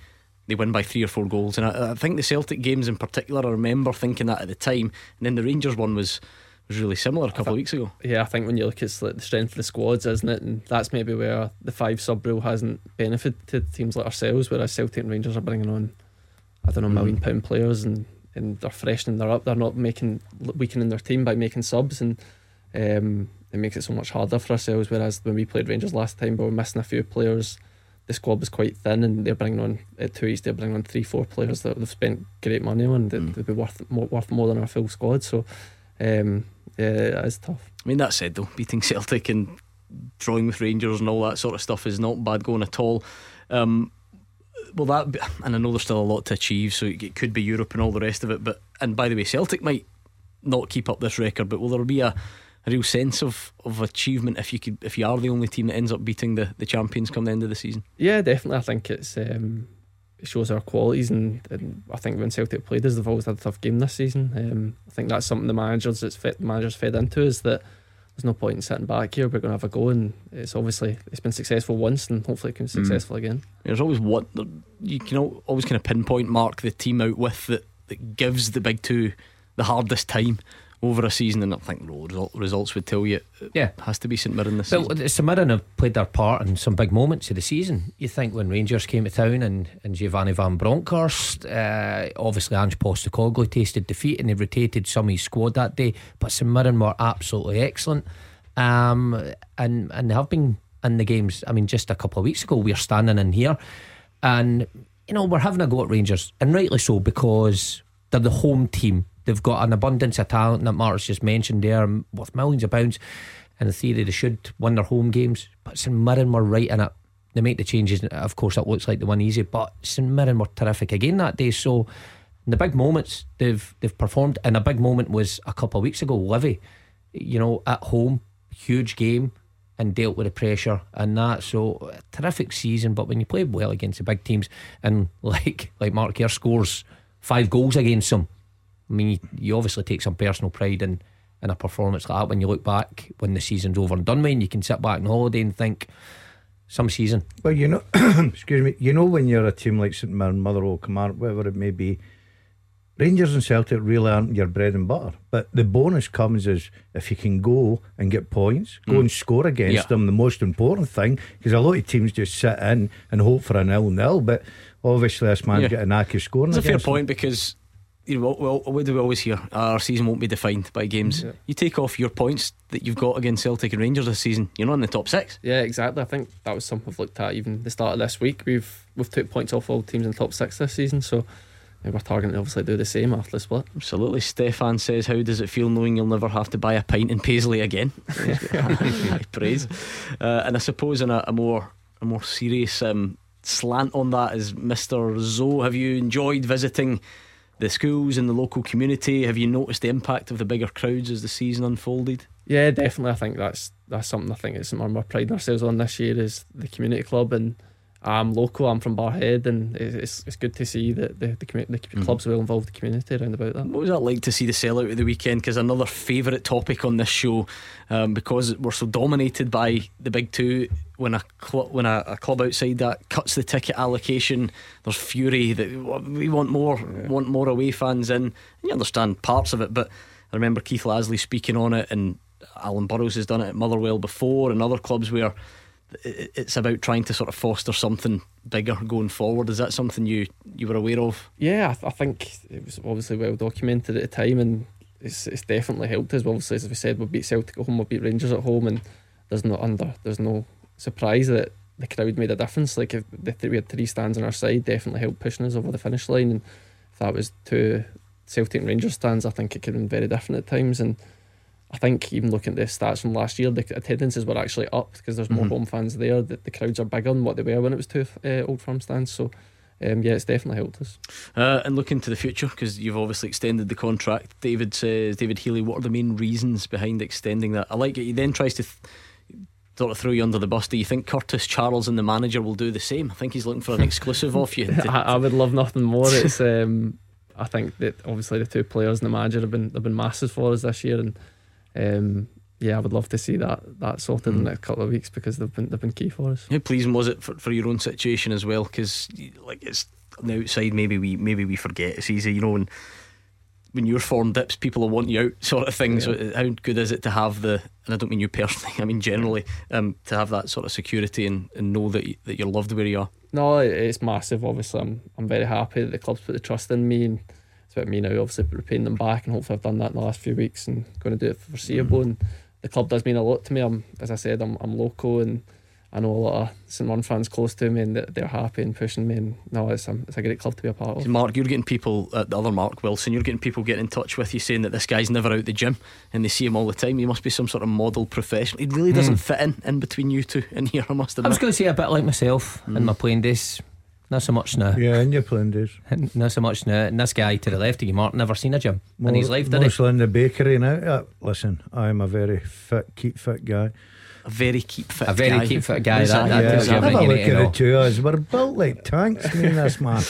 They win by three or four goals, and I, I think the Celtic games in particular. I remember thinking that at the time, and then the Rangers one was was really similar a couple of weeks ago. Yeah, I think when you look at like the strength of the squads, isn't it? And that's maybe where the five sub rule hasn't benefited teams like ourselves, whereas Celtic and Rangers are bringing on, I don't know, million pound players and, and they're freshening, they're up, they're not making weakening their team by making subs, and um, it makes it so much harder for ourselves. Whereas when we played Rangers last time, we were missing a few players. The squad was quite thin, and they're bringing on at two each. They're bringing on three, four players that they've spent great money on. That would be worth more, worth more than our full squad. So, um, yeah, it is tough. I mean, that said, though, beating Celtic and drawing with Rangers and all that sort of stuff is not bad going at all. Um, well, that be, and I know there's still a lot to achieve, so it could be Europe and all the rest of it. But and by the way, Celtic might not keep up this record, but will there be a, a real sense of, of achievement if you could if you are the only team that ends up beating the, the champions come the end of the season? Yeah, definitely. I think it's um, it shows our qualities, and, and I think when Celtic played us, they've always had a tough game this season. Um, I think that's something the managers that's fit, managers fed into is that there's no point in sitting back here. We're going to have a go, and it's obviously it's been successful once, and hopefully it can be successful again. There's always what you can al- always kind of pinpoint mark the team out with that, that gives the big two the hardest time over a season, and I think result, results would tell you. It Yeah. has to be St Mirren this Well, season. St Mirren have played their part in some big moments of the season. You think when Rangers came to town and, and Giovanni Van Bronckhorst, uh, obviously Ange Postecoglou tasted defeat and they rotated some of his squad that day, but St Mirren were absolutely excellent. Um, and, and they have been in the games. I mean, just a couple of weeks ago, we were standing in here and, you know, we're having a go at Rangers, and rightly so because they're the home team. They've got an abundance of talent that Mark's just mentioned there, um, worth millions of pounds. And in theory, they should win their home games. But St Mirren were right in it. They make the changes. Of course, it looks like they won easy, but St Mirren were terrific again that day. So, in the big moments, they've they've performed. And a big moment was a couple of weeks ago. Livy, you know, at home, huge game, and dealt with the pressure and that. So, terrific season. But when you play well against the big teams, and <laughs> like like Mark here scores five goals against them, I mean, you, obviously take some personal pride in in a performance like that when you look back when the season's over and done with and you can sit back on holiday and think some season. Well, you know, <coughs> excuse me, you know when you're a team like St Mirren, Motherwell, Kilmarnock, whatever it may be, Rangers and Celtic really aren't your bread and butter. But the bonus comes is if you can go and get points, go Mm. and score against Yeah. them, the most important thing, because a lot of teams just sit in and hope for a nil-nil, but obviously this man Yeah. got a knack of scoring It's a fair against them. point because you know well, what do we always hear? Our season won't be defined by games. You take off your points that you've got against Celtic and Rangers this season. You're not in the top six. Yeah, exactly. I think that was something we've looked at even the start of this week. We've we've took points off all teams in the top six this season, so we're targeting to obviously do the same after the split. Absolutely. Stefan says, How does it feel knowing you'll never have to buy a pint in Paisley again? <laughs> High praise. Uh, and I suppose in a, a more a more serious um, slant on that is Mr. Zoe. Have you enjoyed visiting the schools and the local community? Have you noticed the impact of the bigger crowds as the season unfolded? Yeah, definitely. I think that's that's something I think it's something we're priding ourselves on this year is the community club and I'm local. I'm from Barrhead, and it's it's good to see that the the, commu- the club's well involved the community around about that. What was that like to see the sellout of the weekend? Because another favourite topic on this show, um, because we're so dominated by the big two. When a cl- when a, a club outside that cuts the ticket allocation, there's fury that we want more, want more away fans in. And you understand parts of it, but I remember Keith Lasley speaking on it, and Alan Burrows has done it at Motherwell before, and other clubs where it's about trying to sort of foster something bigger going forward. Is that something you you were aware of? Yeah, I, th- I think it was obviously well documented at the time, and it's it's definitely helped us. Obviously, as we said, we beat Celtic at home, we beat Rangers at home, and there's no under there's no surprise that the crowd made a difference. Like if the th- we had three stands on our side, definitely helped pushing us over the finish line, and if that was two Celtic and Rangers stands, I think it could have been very different at times. And I think even looking at the stats from last year, the attendances were actually up because there's more Mhm. home fans there. The, the crowds are bigger than what they were when it was two uh, Old Firm stands. So. Um, yeah, it's definitely helped us. Uh, and looking to the future, because you've obviously extended the contract. David says, David Healy, what are the main reasons behind extending that? I like it. He then tries to th- sort of throw you under the bus. Do you think Curtis Charles and the manager will do the same? I think he's looking for an exclusive off you. <laughs> I, I would love nothing more. It's <laughs> um, I think that obviously the two players and the manager have been have been massive for us this year, and um, yeah, I would love to see that that sorted in the next couple of weeks because they've been they've been key for us. How pleasing was it for, for your own situation as well? Because like it's on the outside, maybe we maybe we forget it's easy, you know. And when your form dips, people will want you out, sort of thing. So how good is it to have the? And I don't mean you personally. <laughs> I mean generally, um, to have that sort of security and, and know that you, that you're loved where you are. No, it's massive. Obviously, I'm I'm very happy that the club's put the trust in me, and it's about me now. Obviously, repaying them back, and hopefully, I've done that in the last few weeks, and going to do it for foreseeable. And the club does mean a lot to me. I'm, as I said, I'm I'm local, and I know a lot of St Mirren fans close to me, and they- they're happy and pushing me. And no, it's a, it's a great club to be a part of. See, Mark, you're getting people, uh, the other Mark Wilson, you're getting people getting in touch with you saying that this guy's never out the gym and they see him all the time. He must be some sort of model professional. He really doesn't Hmm. fit in in between you two in <laughs> here, I must admit. I admit. was going to say a bit like myself in my playing days. Not so much now. Yeah, in your playing days. <laughs> Not so much now. And this guy to the left of you, Mark, never seen a gym in his life, did he? In the bakery now. Uh, listen, I'm a very fit, keep fit guy. A very keep fit guy. A very guy. keep fit guy, that- that yeah, tells you have a look to at the two of us. We're built like tanks, me and this man.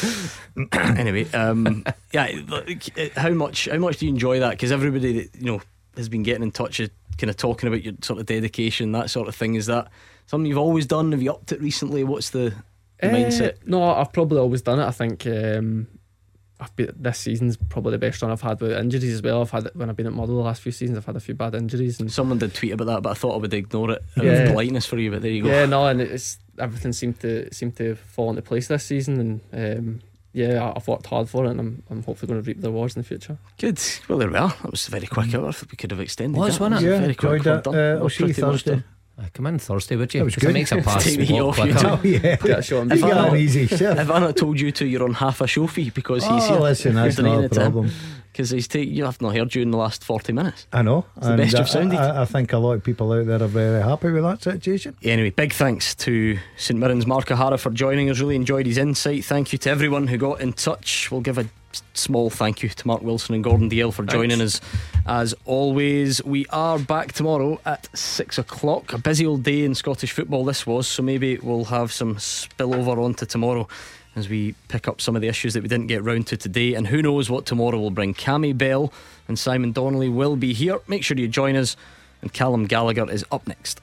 <laughs> <coughs> anyway, um, yeah, look, uh, how much how much do you enjoy that? Because everybody that you know has been getting in touch, kind of talking about your sort of dedication, that sort of thing. Is that something you've always done? Have you upped it recently? What's the, the Eh, mindset? No, I've probably always done it. I think um, I've been, this season's probably the best run I've had with injuries as well. I've had when I've been at Model the last few seasons, I've had a few bad injuries. And Someone did tweet about that, but I thought I would ignore it out Yeah. of politeness for you. But there you go. yeah, no, and it's everything seemed to seemed to fall into place this season, and um, yeah, I- I've worked hard for it, and I'm, I'm hopefully going to reap the rewards in the future. Good. Well, there we are. That was very quick. I thought we could have extended. Was, that. wasn't it? It Yeah, very quick. enjoyed Well that. done. Uh, I'll see you pretty much Thursday. Done. Uh, come in Thursday, would you? That was 'Cause good. It makes a <laughs> pass Take the off you. quicker. Oh, yeah. Get a shot on If <laughs> You I not- easy shift. If I not told you to, you're on half a show fee because he's Oh, here. listen, that's not a problem. Because he's take, you have not heard you in the last 40 minutes. I know. It's the best I, you've sounded. I, I think a lot of people out there are very happy with that situation. Anyway, big thanks to St Mirren's Mark O'Hara for joining us. Really enjoyed his insight. Thank you to everyone who got in touch. We'll give a small thank you to Mark Wilson and Gordon Dalziel for joining us as always. We are back tomorrow at six o'clock. A busy old day in Scottish football this was, so maybe we'll have some spillover onto tomorrow as we pick up some of the issues that we didn't get round to today. And who knows what tomorrow will bring. Cammy Bell and Simon Donnelly will be here. Make sure you join us, and Callum Gallagher is up next.